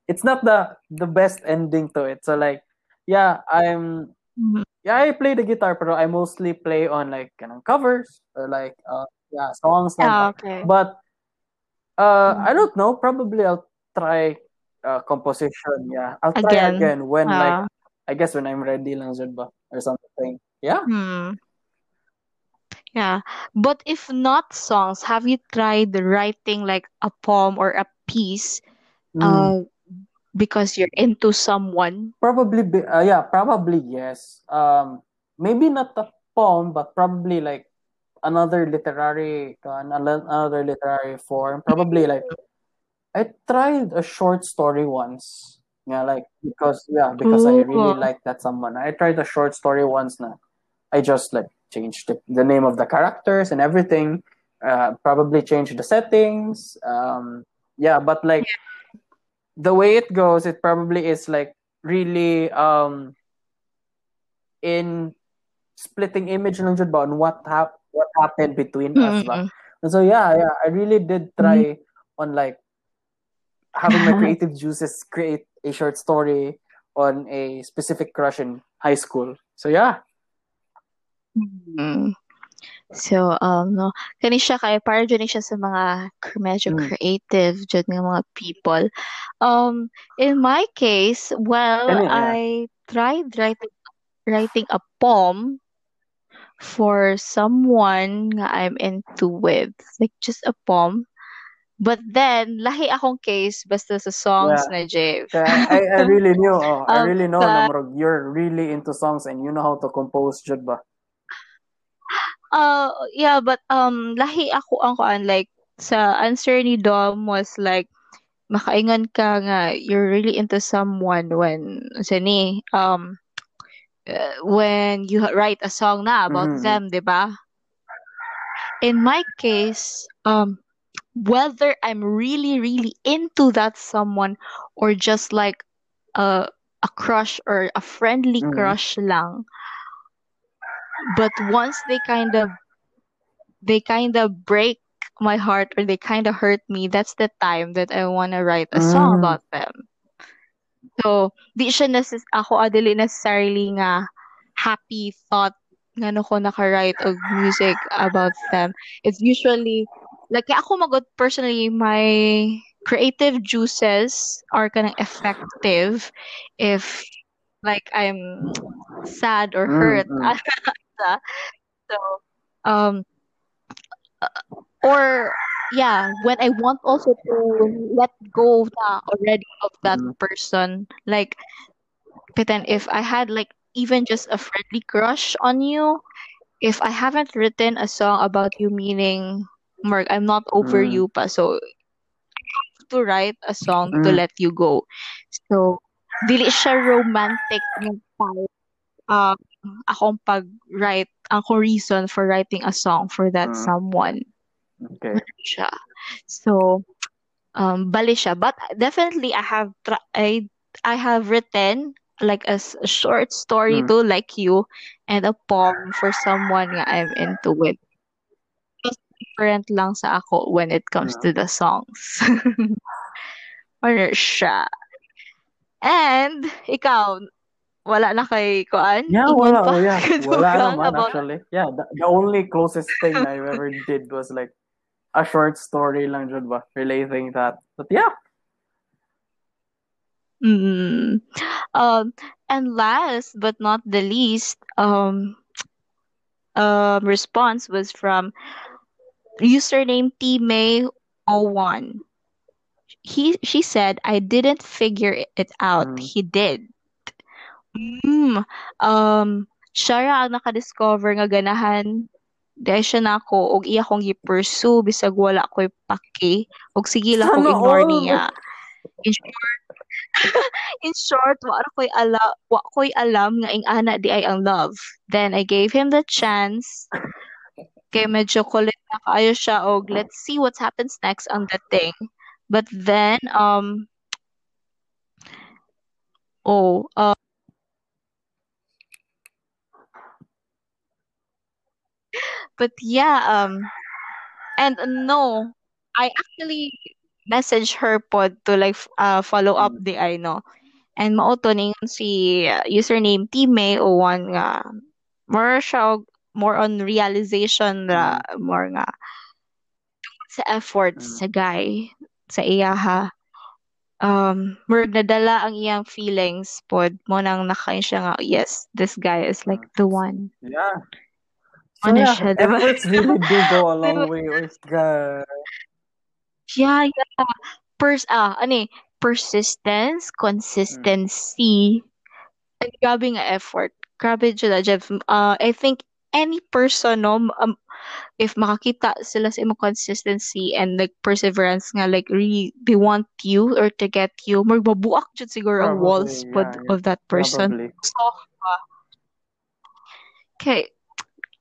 B: it's not the the best ending to it. So like yeah, I'm
A: Mhm.
B: yeah, I play the guitar, but I mostly play on like kanang covers or like uh yeah, songs lang ba.
A: Ah, okay.
B: But uh I
A: Mhm.
B: don't know, probably I'll try uh, composition. Yeah, I'll try
A: again.
B: again when like
A: Uh,
B: I guess when I'm ready lang ba or something. Yeah.
A: hmm. Yeah. But if not songs, have you tried writing like a poem or a piece
B: Mm,
A: uh because you're into someone?
B: probably uh, yeah, probably yes. Um maybe not a poem but probably like another literary another literary form. Probably like I tried a short story once. Yeah, like because yeah, because I really like that someone. I tried a short story once na. I just like changed the, the name of the characters and everything. Uh, probably changed the settings. Um, yeah, but like the way it goes, it probably is like really um in splitting image lang jud ba on what hap- what happened between us ba.
A: Mm-mm.
B: And so yeah, yeah, I really did try on like having my creative juices create a short story on a specific crush in high school. So yeah.
A: Mm. So, um, no, kani siya kay para dyan siya sa mga medyo
B: Mm.
A: creative dyan ng mga people. Um, in my case, well,
B: yeah.
A: I tried writing writing a poem for someone nga I'm into with. Like, just a poem. But then, lahi akong case basta sa songs
B: Yeah.
A: na.
B: Kaya I, I (laughs) really knew, oh, I really know na you're really into songs and you know how to compose jud ba.
A: uh, yeah, but, um, lahi ako ang kuan, like, sa answer ni Dom was like, makaingon ka nga, you're really into someone when, sa ni, um, uh, when you write a song na about
B: Mhm.
A: them, di ba? In my case, um, whether I'm really, really into that someone or just like a a crush or a friendly
B: Mhm.
A: crush lang, but once they kind of they kind of break my heart or they kind of hurt me, that's the time that I want to write a song
B: Mm.
A: about them. So, di siya necess- ako adili necessarily nga happy thought nga no ko naka-write og music about them. It's usually like ako magod personally my creative juices are kind of effective if like I'm sad or hurt.
B: mm. (laughs)
A: so um or yeah when i want also to let go na already of that
B: Mm.
A: person like but then if i had like even just a friendly crush on you if i haven't written a song about you meaning Mark, i'm not over
B: Mm.
A: you pa so to write a song to
B: Mm.
A: let you go so dili siya romantic yung type um akong pag-write akong reason for writing a song for that
B: Mm.
A: someone
B: Okay.
A: siya. So, um, bali siya. But definitely, I have tra- I I have written like a short story
B: Mm.
A: too, like you, and a poem for someone nga I'm into with. Different lang sa ako when it comes to the songs. (laughs) Ano siya. And, ikaw, wala na kay Kuan?
B: Yeah,
A: Ingon
B: wala.
A: pa
B: Oh, yeah. (laughs) Wala naman
A: about
B: actually. Yeah, the, the only closest thing I ever did was like a short story lang jud ba relating that. But yeah.
A: Mm. Um, and last but not the least, um, um, response was from username tmay01. He she said, I didn't figure it out.
B: Mm.
A: He did. Mm. Um, siya ra ang nakadiscover nga ganahan dahil siya na ako og iya kong gi-pursue bisag wala ko'y paki og sige lang kong ignore niya. In short, (laughs) in short, wa ko'y ala wa ko'y alam nga ing ana di ay ang love. Then I gave him the chance kay medyo kulit na kaayo siya og let's see what happens next on that thing. But then um oh uh, but yeah um and no I actually messaged her pod to like uh follow up the I know and mao to ning si uh, username tmay01 nga more siya og- more on realization ra more nga sa efforts
B: Mm.
A: sa guy sa iyaha um murag nadala ang iyang feelings pod mo nang nakain siya nga yes this guy is like the one.
B: Yeah. So
A: ano
B: yeah,
A: siya diba
B: efforts really (laughs) do go a long way with guys.
A: yeah yeah. Pers ah ani persistence consistency. And grabe nga effort. Grabe jud uh, I think any person no um, if makakita sila sa imong consistency and like perseverance nga like really they want you or to get you magbabuak jud siguro ang walls pod
B: yeah,
A: of that person
B: Probably.
A: so okay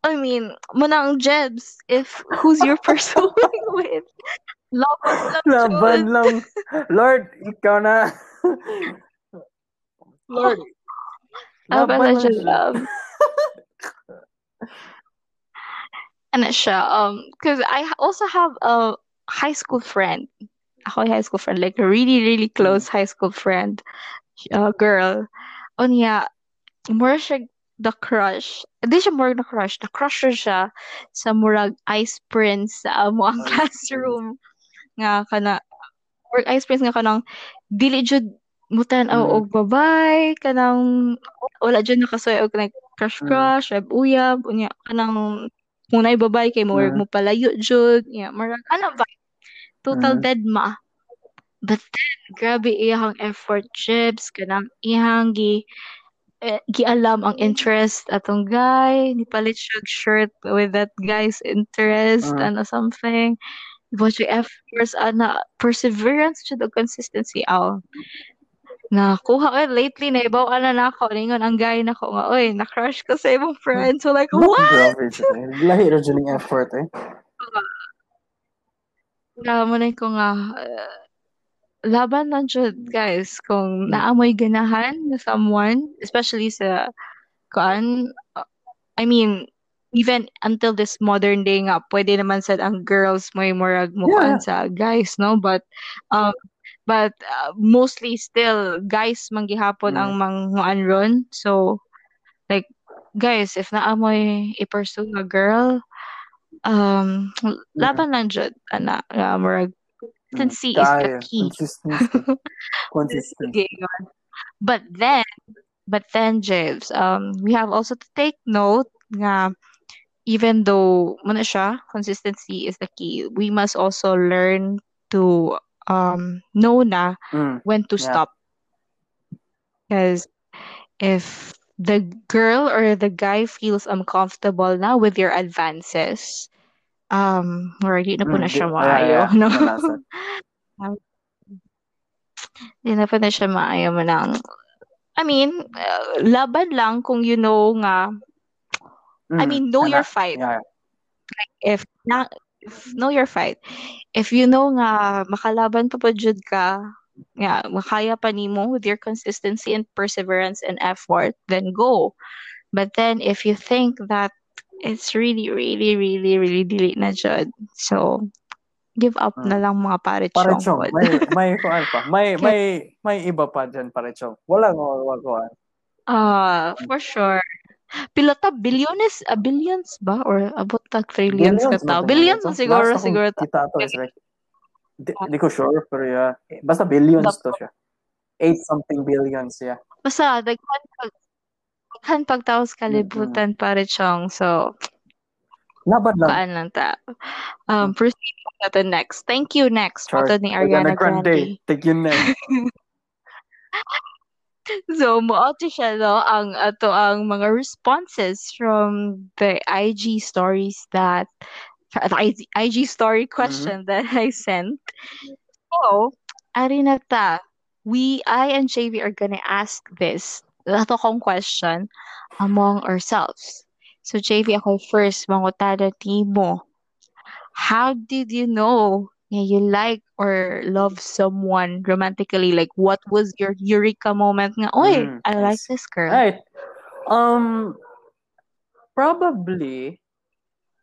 A: I mean manang Jebs if who's your pursuing (laughs) (laughs) with laban lang
B: Laban
A: jud.
B: lang. Lord, ikaw na. Lord. (laughs)
A: laban
B: Laban lang
A: love ano siya um cause I also have a high school friend ako high school friend like a really really close high school friend uh, girl. Unya mura siya the crush. Hindi siya more na crush. The crush siya sa murag ice prince sa (laughs) amo ang classroom nga kana murag ice prince nga kanang dili jud mutan
B: Mm.
A: og babay kanang wala jud nakasuy og like crush crush mm. uyab unya kanang kung naay babay kay murag
B: Mm.
A: mo palayo jud yeah murag ano ba total
B: Mm.
A: dead ma but then grabe iyang effort chips kanang iyang gi eh, gialam ang interest atong guy nipalit siya og shirt with that guy's interest
B: Mm.
A: ano something But yung efforts, ana, perseverance jud og consistency aw. Na kuha ko lately na ibaw ana na ako ningon ang guy nako nga oy na-crush ko sa imong friend. So like what?
B: Eh. Lahi ra yung effort eh.
A: Nga mo na ko nga uh, laban lang jud guys kung naamoy ganahan na someone especially sa kuan uh, I mean even until this modern day nga pwede naman sad ang girls may murag mo
B: Yeah.
A: sa guys no but um but uh, mostly still guys man gihapon
B: Mm.
A: ang manguan ron so like guys if naamoy i-pursue a girl um laban lang jud ana nga murag consistency is the key
B: Consistency. (laughs) Consistency.
A: But then, but then, James, um, we have also to take note nga even though muna siya, consistency is the key, we must also learn to um know na
B: Mm.
A: when to
B: Yeah.
A: stop. Because if the girl or the guy feels uncomfortable now with your advances, um, or di na po na
B: Mm,
A: siya maayo,
B: yeah, yeah.
A: no?
B: Nalasan. (laughs)
A: Di na po na siya maayo mo nang I mean, uh, laban lang kung you know nga, I
B: Mm.
A: mean, know your fight.
B: Yeah.
A: If na, know your fight. If you know nga makalaban pa po jud ka, nga makaya pa nimo with your consistency and perseverance and effort, then go. But then if you think that it's really, really, really, really dili na jud, so give up na lang mga parechong
B: Parechong.
A: pod.
B: May, may, (laughs) kuan pa. May, may, may iba pa dyan, parechong. Wala nga, wala kuan.
A: Ah, for sure. Pila ta bilyones, ah, billions ba or abot ta trillions ka
B: Billions man
A: tao? Billions na siguro
B: Last
A: siguro ta.
B: kita to is like, di, di ko sure, pero yeah. Basta billions to siya. Eight something billions, yeah.
A: Basta daghan pag daghan pagtaos kalibutan pare chong. So,
B: Laban lang.
A: kaan lang ta. Um proceed na to next. Thank you next.
B: Char.
A: Moto ni Ariana Grande.
B: Take yun na. (laughs)
A: So, moauto siya no ang ato ang mga responses from the IG stories that the IG, story mm-hmm. question (laughs) that I sent. So, Arinata. We, I and JV are gonna ask this. Ato kong question among ourselves. So, JV, ako first, mangutada mo. How did you know you like or love someone romantically? Like, what was your eureka moment nga, Oy,
B: Mm,
A: I like this girl.
B: Right. Um, probably,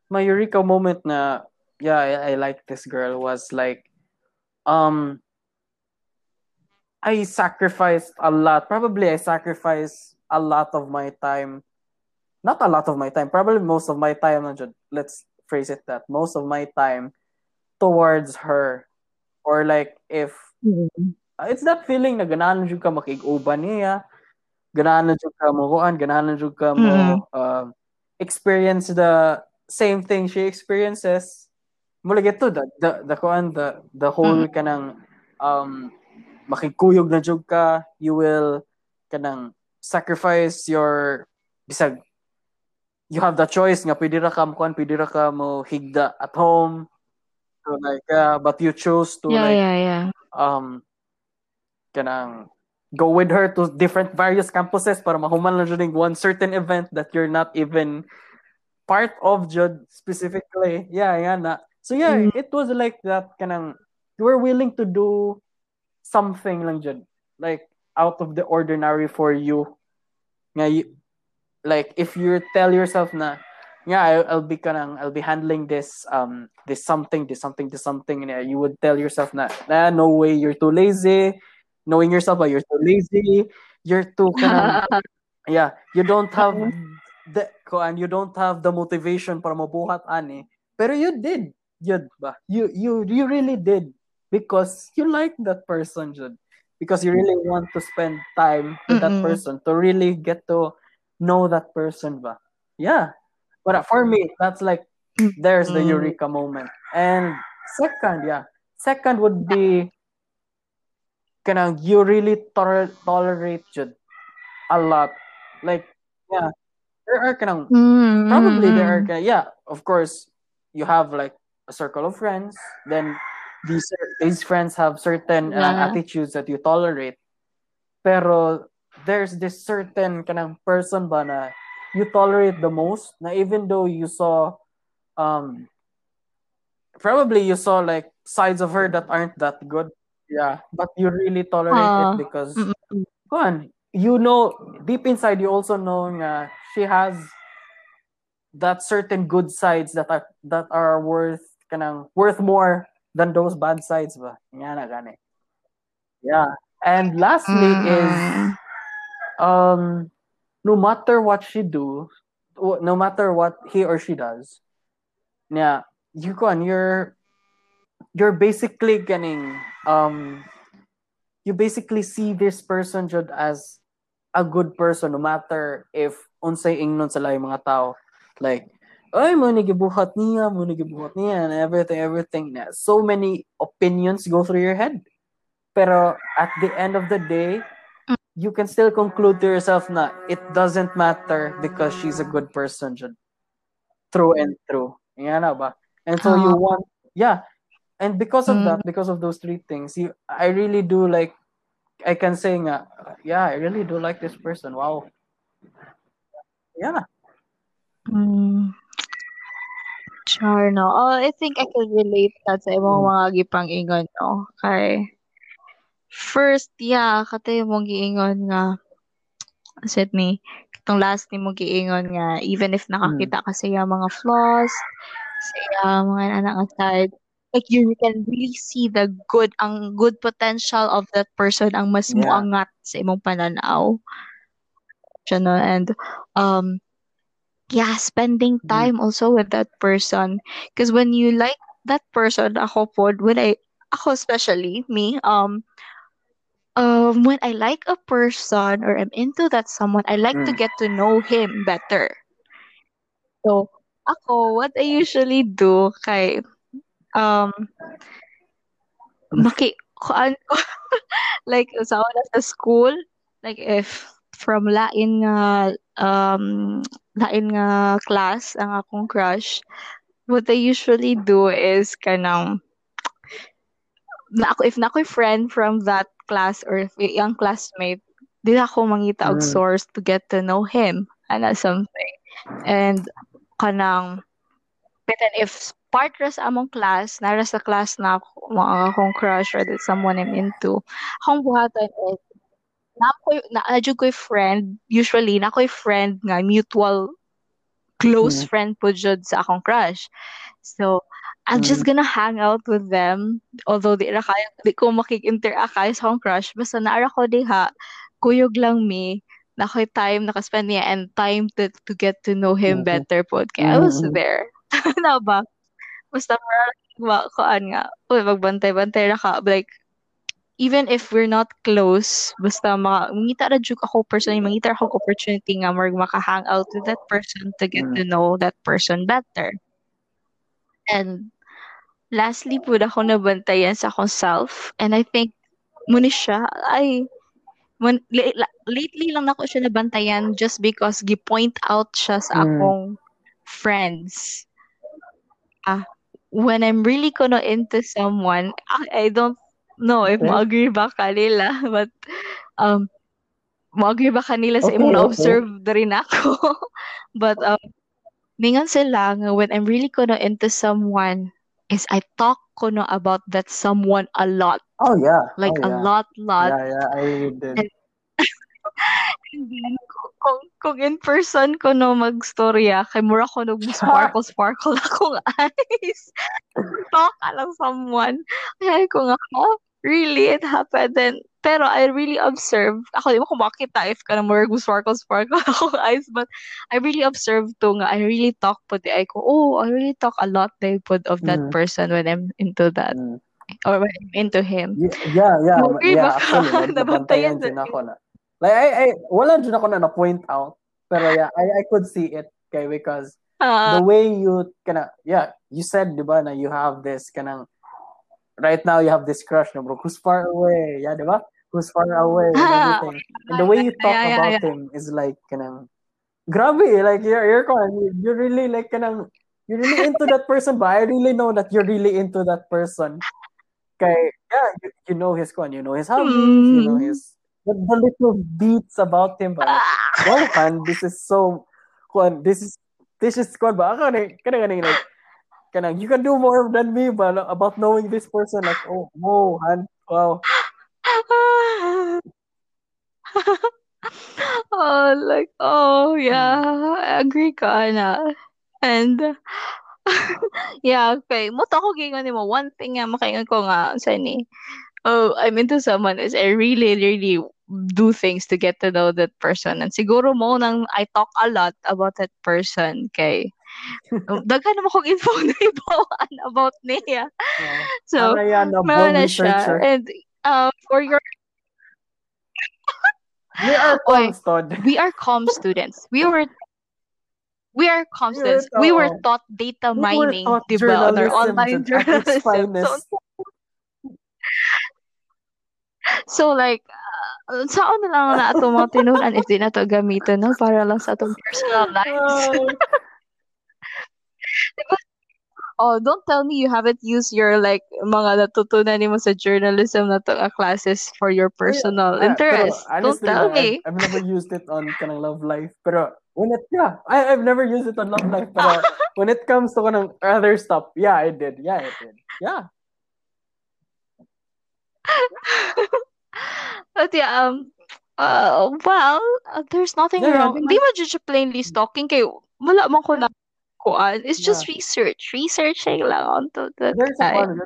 B: my eureka moment na, yeah, I, I like this girl was like, um, I sacrificed a lot. Probably I sacrificed a lot of my time. Not a lot of my time. Probably most of my time. Let's phrase it that. Most of my time towards her. Or like if
A: Mm.
B: uh, it's that feeling na ganahan jud ka makig-uban niya ganahan jud ka mo kuan ganahan jud ka mo
A: Mm-mm.
B: uh, experience the same thing she experiences mula to the the the kuan the the whole
A: Mm.
B: kanang um makikuyog na jud ka you will kanang sacrifice your bisag you have the choice nga pwede ra ka mo kuan pwede ra ka mo higda at home so like uh, but you chose to
A: Yeah,
B: like
A: yeah, yeah.
B: um kanang go with her to different various campuses para mahuman lang jud ning one certain event that you're not even part of jud specifically yeah yeah na so yeah
A: Mm.
B: it was like that kanang you were willing to do something lang jud like out of the ordinary for you nga like if you tell yourself na yeah I, I'll be kanang I'll be handling this um this something this something this something. And yeah, you would tell yourself na nah, no way you're too lazy. Knowing yourself but you're too lazy. You're too (laughs) kanang (laughs) yeah you don't have the and you don't have the motivation para mabuhat ani. Pero you did yun ba? You you you really did. Because you like that person jud because you really want to spend time with that
A: Mm-mm.
B: person to really get to know that person ba? Yeah but for me that's like there's the
A: Mm.
B: eureka moment and second yeah second would be kanang you really tol- tolerate jud a lot like yeah there are kanang
A: Mm,
B: probably there are
A: mm.
B: ka- yeah of course you have like a circle of friends then these these friends have certain uh,
A: Yeah.
B: attitudes that you tolerate pero there's this certain kanang person ba na you tolerate the most? Na even though you saw um probably you saw like sides of her that aren't that good. Yeah. But you really tolerate
A: Ah,
B: it because
A: mm-mm.
B: Kuan, you know deep inside you also know nga she has that certain good sides that are that are worth kanang worth more than those bad sides ba. Nga na gani. Yeah. And lastly is
A: Mm-mm.
B: um no matter what she do no matter what he or she does yeah you can you're you're basically getting um you basically see this person jud as a good person no matter if unsay ingnon sa lain mga tao. Like ay mo ni niya mo ni niya and everything everything na so many opinions go through your head. Pero at the end of the day you can still conclude to yourself na it doesn't matter because she's a good person jud through and through na ba and so you
A: Ah.
B: want yeah and because of
A: Mm.
B: that because of those three things you i really do like i can say nga yeah i really do like this person wow yeah
A: Mm. Sure, no. Oh, I think I can relate that sa imong
B: Mm.
A: mga gipang-ingon, no? Kay, first, yeah, katay mong giingon nga, asit ni, itong last ni mong giingon nga, even if nakakita ka sa iya mga flaws, sa iya mga anak side, like you can really see the good, ang good potential of that person ang mas
B: Yeah.
A: muangat sa imong pananaw. Siya, no? And, um, yeah, spending
B: Mhm.
A: time also with that person. Because when you like that person, ako po, when I, ako especially, me, um, um, when I like a person or I'm into that someone, I like to
B: Mm.
A: get to know him better. So, ako, what I usually do, kay, um, maki, kuan (laughs) like, sa una sa school, like, if from lain nga, um, lain nga class, ang akong crush, what I usually do is kanang, na ako, if na ako'y friend from that class or if yung classmate, di na ako mangita og
B: Mm.
A: source to get to know him, ana something. And, kanang, then if part ra sa among class, nara sa class na ako, mga akong crush or that someone I'm into, akong buhatan is, na ko na adyo ko'y friend, usually na ko'y friend nga mutual close
B: Mm.
A: friend po jud sa akong crush. So, I'm just
B: Mm.
A: gonna hang out with them. Although di ra kayo, di ko makik-interact kayo sa akong crush. Basta naara ko diha, kuyog lang me, na ko'y time nakaspend niya and time to, to get to know him better po. Kaya I was there. (laughs) na ba? Basta ma kuan nga, uy, magbantay-bantay ra ka. Like, even if we're not close, basta maka, mangita ra jud ako personally, mangita ako opportunity nga mag maka-hang out with that person to get
B: Mm.
A: to know that person better. And lastly po ako nabantayan sa akong self and I think muna siya ay when, lately lang ako siya nabantayan just because gi-point out siya sa
B: Mm.
A: akong friends. Ah, when I'm really kuno into someone, I, I don't know if
B: Okay.
A: ma-agree ba kanila, (laughs) but um, ma-agree ba kanila sa
B: Okay,
A: imong
B: okay.
A: na-observe na rin ako. (laughs) but um, ningan sila nga when I'm really kuno into someone is I talk kuno about that someone a lot.
B: Oh yeah.
A: Like
B: oh,
A: a
B: yeah.
A: lot, lot.
B: Yeah, yeah, I did.
A: And And (laughs) then, kung, kung in person ko no magstorya, kay mura ko nag sparkle (laughs) sparkle akong (laughs) eyes. Talk ka lang someone. Kaya ko nga, oh, really, it happened. Then, pero I really observe, ako di mo ko makita if ka na mura sparkle sparkle (laughs) akong eyes, but I really observe to nga, I really talk po di ay ko, oh, I really talk a lot day po of that
B: Mm.
A: person when I'm into that,
B: Mm.
A: or when I'm into him.
B: Yeah, yeah, yeah,
A: ba ka?
B: actually, (laughs) nab-
A: Nabantayan
B: din ako na. Like, I, I, wala din ako na na-point out, pero yeah, I, I could see it, okay, because
A: Ah,
B: the way you, kana, yeah, you said, di ba, na you have this, kanang, right now you have this crush, no, bro, who's far away, yeah, di ba? Who's far away, and everything. And the way you talk
A: Yeah, yeah,
B: about
A: yeah.
B: him is like, kanang, grabe, like, you're, you're, you're, you're really, like, kanang, you're really into that person, but I really know that you're really into that person. Kay, yeah, you, you know his kwan, you know his hobbies, you know
A: Mm.
B: his the, the little beats about him but
A: Ah.
B: Wow, kan, this is so this is this is kwan ba? Ako ni kana ganing like kanang you can do more than me no, about knowing this person like oh, whoa, han, wow. (laughs)
A: oh, like, oh, yeah, I agree ka na. And, (laughs) yeah, okay. Muta ko gingon mo. One thing nga makaingon ko nga sa ni, oh, I'm into someone is I really, really do things to get to know that person. And siguro mo nang I talk a lot about that person kay daghan naman kong info (laughs) na ibawaan about niya.
B: Yeah.
A: So,
B: Para na
A: meron na siya. And, uh, for your
B: We are
A: Oy,
B: constud.
A: we are com students. We were we are com students. We were
B: taught-
A: data
B: We
A: mining,
B: taught
A: diba? On our online journalism. (laughs) So, so like, uh, saan na lang na ato mga tinunan if di na to gamitin, no? Para lang sa atong personal (laughs) lives. Oh, don't tell me you haven't used your like mga natutunan nimo sa journalism na to nga classes for your personal
B: Ah,
A: interest.
B: Pero
A: Don't tell
B: no,
A: me.
B: I've, I've never used it on kanang love life. Pero when it, yeah, I, I've never used it on love life. Pero (laughs) when it comes to kanang other stuff, yeah, I did. Yeah, I did. Yeah. (laughs)
A: But yeah, um, uh, well, uh, there's nothing
B: Yeah, yeah,
A: wrong.
B: di
A: jud siya plainly stalking kay wala man ko na kuan. It's just
B: Yeah.
A: research, researching lang onto the
B: There's a, one,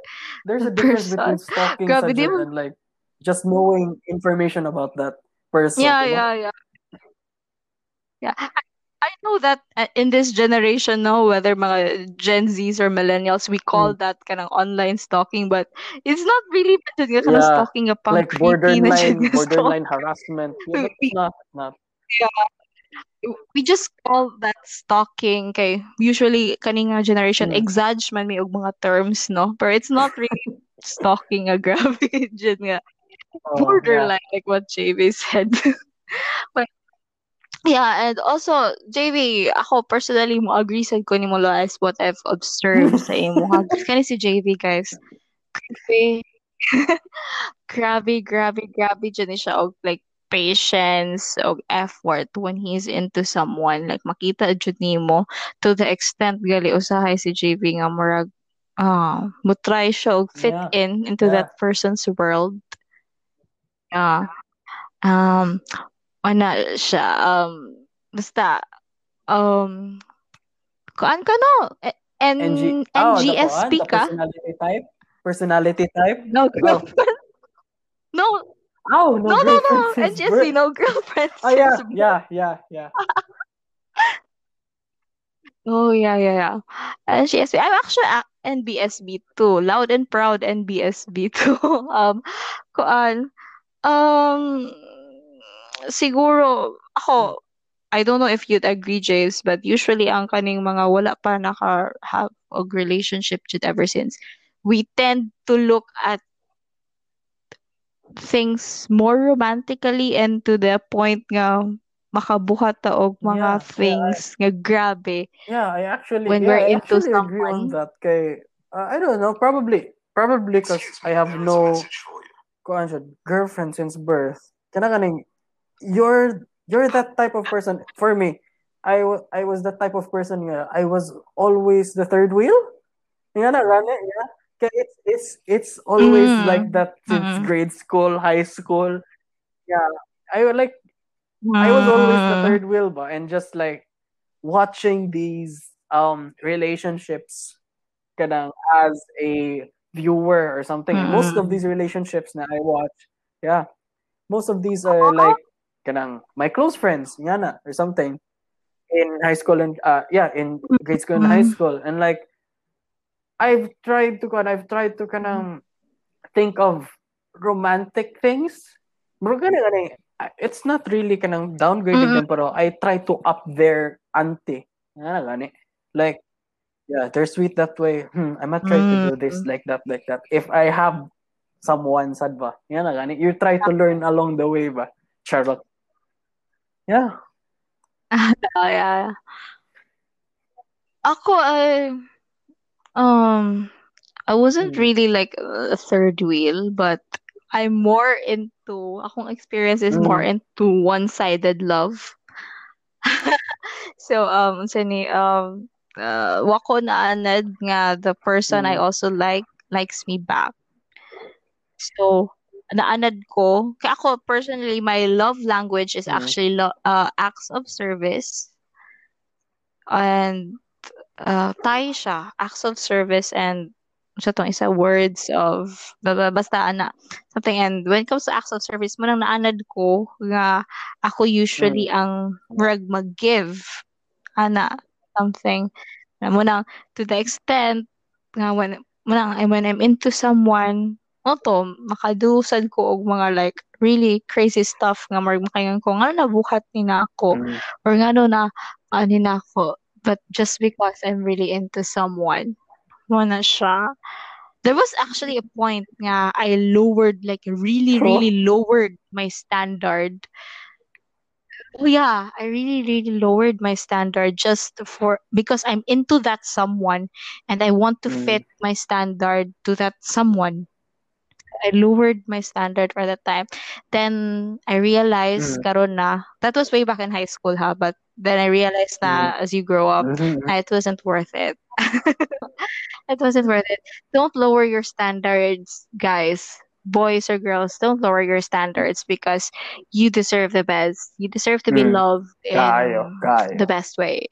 B: there's a (laughs) difference
A: person.
B: between stalking
A: Grabe, mo-
B: and like just knowing information about that person.
A: Yeah,
B: diba?
A: yeah, yeah. Yeah. I, I know that uh, in this generation no whether mga Gen Zs or millennials we call
B: Hmm.
A: that of online stalking but it's not really jud nga kanang
B: Yeah,
A: stalking a pang
B: Like
A: creepy na jud
B: borderline, borderline harassment. Yeah, (laughs) but
A: We-
B: it's not, not.
A: We just call that stalking. Kay usually kaning generation
B: Mm.
A: exage man may og mga terms no? But it's not really (laughs) stalking a grabe (laughs) jud nga.
B: Oh,
A: borderline like what JV said. (laughs) But yeah and also JV ako personally mo agree sad ko nimo as what I've observed sa imo kani si JV guys. Grabe grabe grabe grabe ni siya og like patience og effort when he's into someone like makita jud nimo to the extent gali usahay si JV nga murag ah mo try siya og fit
B: Yeah.
A: in into
B: Yeah.
A: that person's world yeah um ana siya um basta um kuan ka no N
B: NG, oh, the
A: NGSB
B: kuan,
A: ka
B: personality type? Personality type?
A: no
B: Oh. (laughs)
A: no
B: Oh,
A: no
B: no,
A: no no
B: since
A: NGSB
B: birth.
A: no girlfriend
B: Oh, yeah, yeah, yeah, yeah.
A: Oh yeah, yeah, yeah. NGSB. I'm actually a- NBSB too. Loud and proud NBSB (laughs) too. um, kuan, um, siguro ako, I don't know if you'd agree, James, but usually ang kaning mga wala pa naka-have og relationship jud ever since, we tend to look at things more romantically and to the point nga makabuhat ta og mga
B: Yeah, yeah, I,
A: things nga grabe
B: yeah, I actually,
A: when
B: yeah,
A: we're
B: I
A: into
B: actually agree on that. Kay, uh, I don't know, probably, probably because I have no kuan girlfriend since birth. Kana kaning, you're you're that type of person. For me, I I was that type of person. Yeah, I was always the third wheel. Nga na, run it, yeah. It's it's it's always like
A: Mm.
B: that since
A: Mm.
B: grade school, high school. Yeah, I would like I was always the
A: Mm.
B: third wheel, ba, and just like watching these um relationships kanang as a viewer or something. Most of
A: Mm.
B: these relationships na I watch, yeah, most of these are like kanang my close friends, nga na, or something in high school and uh yeah, in grade school and high
A: Mm.
B: school, and like I've tried to kan I've tried to kind of think of romantic things. Bro, gani. uh, It's not really kanang downgrading
A: Mm.
B: them, pero I try to up their ante. Like, yeah, they're sweet that way. Hmm, I might try to do this,
A: Mm.
B: like that, like that. If I have someone, sad ba? Na gani. You try to learn along the way ba? Charlotte. Yeah.
A: Ah, (laughs) yeah. Ako ay um I wasn't
B: Mm.
A: really like a third wheel, but I'm more into akong experience is more
B: Mm.
A: into one-sided love. (laughs) so um unsa ni um uh, wako na anad nga the person I
B: Mm.
A: also like likes me back. So naanad ko kaya ako personally my love language is
B: Mm.
A: actually lo- uh, acts of service and uh, tayo siya. Acts of service and sa tong isa words of ba- ba- basta ana something. And when it comes to acts of service mo nang naanad ko nga ako usually
B: Mm.
A: ang murag mag-give ana something. Na mo nang to the extent nga when mo nang when I'm into someone mo to makadusad ko og mga like really crazy stuff nga murag makaingon ko nga nabuhat ni na ako?
B: Mm.
A: or nga no na ani na ako but just because I'm really into someone mo na siya. There was actually a point nga I lowered like really really lowered my standard. Oh yeah I really really lowered my standard just for because I'm into that someone and I want to
B: Mm.
A: fit my standard to that someone I lowered my standard for that time. Then I realized
B: Mm.
A: karon na that was way back in high school ha, but then I realized
B: Mm.
A: as you grow up,
B: Mhm.
A: it wasn't worth it. (laughs) it wasn't worth it. Don't lower your standards, guys. Boys or girls, don't lower your standards because you deserve the best. You deserve to be
B: Mm.
A: loved
B: Kayo,
A: in
B: kayo.
A: the best way.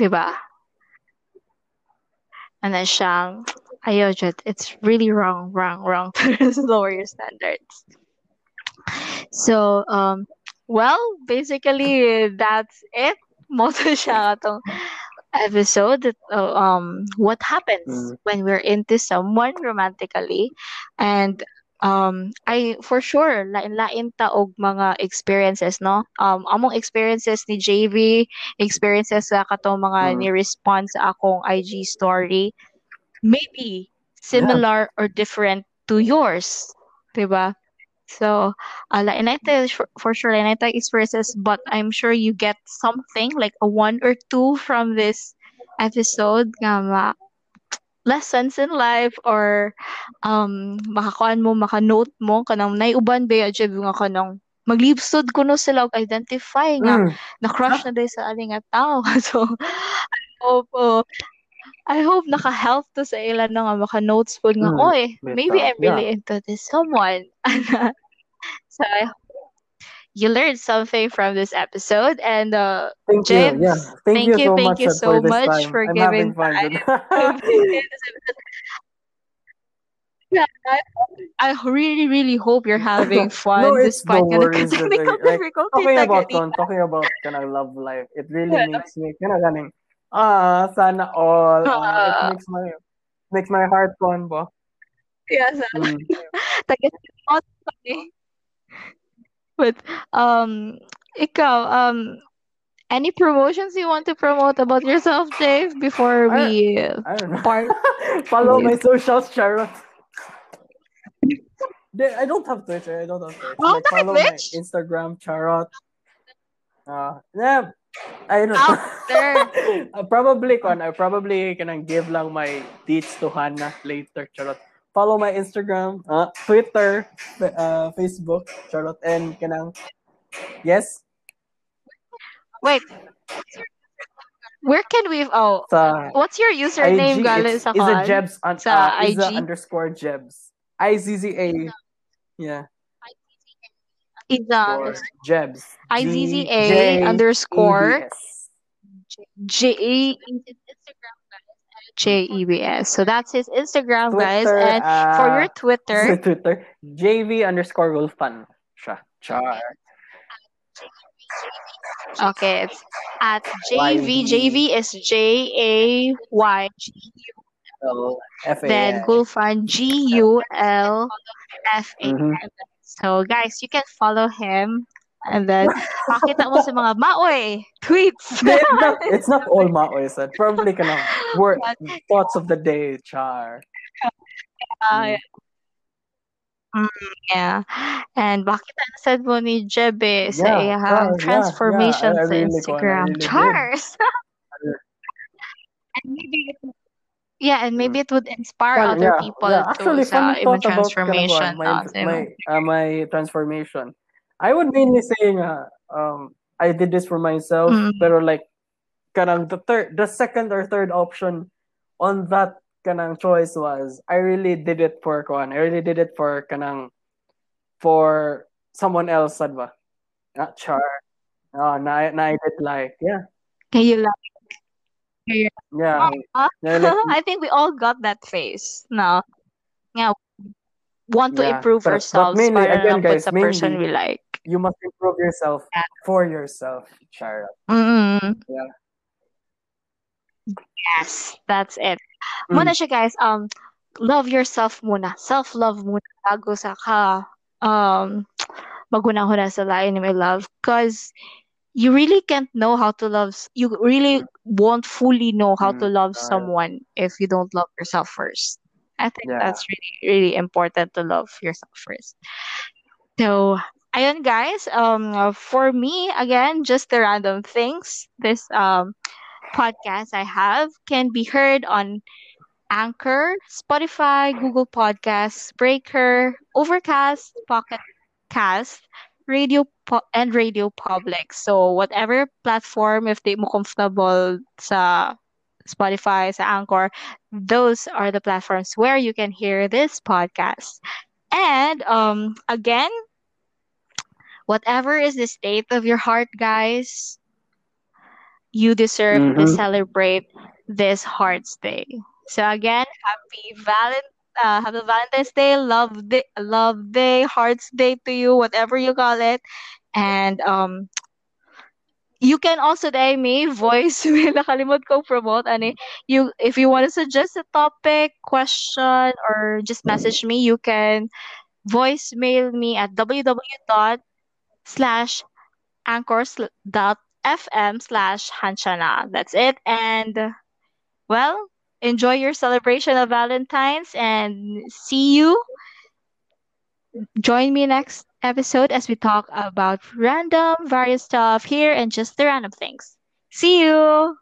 A: Diba? And then siyang, Jud, it's really wrong, wrong, wrong (laughs) to lower your standards. So, um, well, basically, that's it. (laughs) Moto siya episode uh, um what happens
B: Mm.
A: when we're into someone romantically and um I for sure lain-lain ta og mga experiences no um among experiences ni JV experiences sa katong mga
B: Mm.
A: ni response sa akong IG story maybe similar or different to yours diba? So uh, lain tayo for, for sure tayo experiences but I'm sure you get something like a one or two from this episode nga ma lessons in life or um makakuan mo maka-note mo kanang naiuban ba jud nga kanang maglibsod kuno sila og identify nga
B: Mm.
A: na crush na day sa ani nga tao. (laughs) So I hope oh, I hope naka-help to sa ila no nga maka-notes po nga
B: Mm.
A: oy maybe I'm really
B: Yeah.
A: into this someone (laughs) so I hope you learned something from this episode and uh
B: Thank you.
A: James,
B: Yeah. Thank,
A: thank
B: you
A: you,
B: so
A: thank
B: much
A: you so
B: for
A: much for
B: I'm
A: giving time
B: Ed.
A: to be in this episode. Yeah, I, I really, really hope you're having (laughs) fun
B: no
A: despite nga (laughs)
B: worries.
A: Technical
B: I- Like talking about talking about kind of love life. It really
A: Yeah.
B: makes me kind of ganing. Ah, sana all. Ah, it
A: Uh,
B: makes my makes my heart con, bo.
A: yeah, (laughs) sa
B: Mm.
A: taga But um, ikaw, um, any promotions you want to promote about yourself, Dave, before
B: I,
A: we uh,
B: I don't know.
A: part (laughs)
B: Follow my socials, Charot. They- I don't have Twitter. I don't have Twitch.
A: Oh,
B: Like
A: bakit
B: follow my Instagram, Charot. Uh, yeah, I don't
A: After.
B: uh, probably kon I probably can give lang my deets to Hannah later, Charot. Follow my Instagram, uh, Twitter, uh, Facebook, Charlotte, and kanang yes
A: Wait, where can we? Oh,
B: sa
A: what's your username,
B: IG. It's
A: sa
B: is a
A: call?
B: Jebs
A: Sa
B: uh, is a
A: IG?
B: underscore Jebs. I Z Z A. Yeah.
A: Iza
B: Or Jebs.
A: IZZA
B: J
A: underscore
B: EBS.
A: J J E B S. So that's his Instagram, guys.
B: Twitter,
A: And for your
B: uh,
A: Twitter, (laughs)
B: Twitter, JV underscore Wolfan. Siya. Char.
A: okay, it's at JV. JV is J A Y.
B: L F A
A: Then
B: N.
A: Gulfan G U L F A.
B: Mhm.
A: So guys, you can follow him. And then, makita mo sa mga maoy tweets. (laughs)
B: It's not, it's not all Maoy said. Probably ka ng word, (laughs) thoughts of the day, Char.
A: Ah, Mm, yeah. And bakit ang sad mo ni Jebe sa
B: Yeah,
A: iyang
B: yeah, yeah,
A: transformation
B: yeah. I- I
A: sa
B: really
A: Instagram?
B: really.
A: Chars! (laughs) and maybe yeah, and maybe it would inspire
B: Fun-
A: other
B: yeah,
A: people
B: yeah. Actually,
A: to sa even
B: thought about
A: transformation.
B: my my uh, my transformation. I would mainly say uh, um I did this for myself,
A: Mm.
B: pero like kanang the third the second or third option on that kanang choice was I really did it for kuan. I really did it for kanang for someone else sad ba? Not char. Oh, na na I did like yeah.
A: Kaya lang.
B: Yeah.
A: Ah,
B: yeah like, (laughs)
A: I think we all got that phase. No. Yeah. Want to
B: Yeah,
A: improve
B: but- but
A: ourselves
B: mainly,
A: para
B: again, guys,
A: sa person we like.
B: you must improve yourself for yourself, Char.
A: Mm.
B: Yeah.
A: Yes, that's it.
B: Mm.
A: Muna siya guys, um, love yourself muna. Self-love muna bago sa ka um magunahon sa lain may love. Because you really can't know how to love, you really won't fully know how to
B: Mm,
A: love
B: yeah.
A: someone if you don't love yourself first. I think
B: Yeah.
A: that's really, really important to love yourself first. So, ayun guys, um, for me, again, just the random things. This um podcast I have can be heard on Anchor, Spotify, Google Podcasts, Breaker, Overcast, Pocket Cast, Radio po- and Radio Public. So whatever platform if they mo comfortable sa Spotify, sa Anchor, those are the platforms where you can hear this podcast. And um again, whatever is the state of your heart, guys, you deserve to
B: Mhm.
A: celebrate this Hearts Day. So again, happy Valent uh, happy Valentine's Day, love day, love day, Hearts Day to you, whatever you call it. And um you can also day me (laughs) voice nakalimot ko promote ani you if you want to suggest a topic question or just message me you can voicemail me at www slash anchors dot fm slash hanchana. That's it. And well, enjoy your celebration of Valentine's and see you. Join me next episode as we talk about random, various stuff here and just the random things. See you.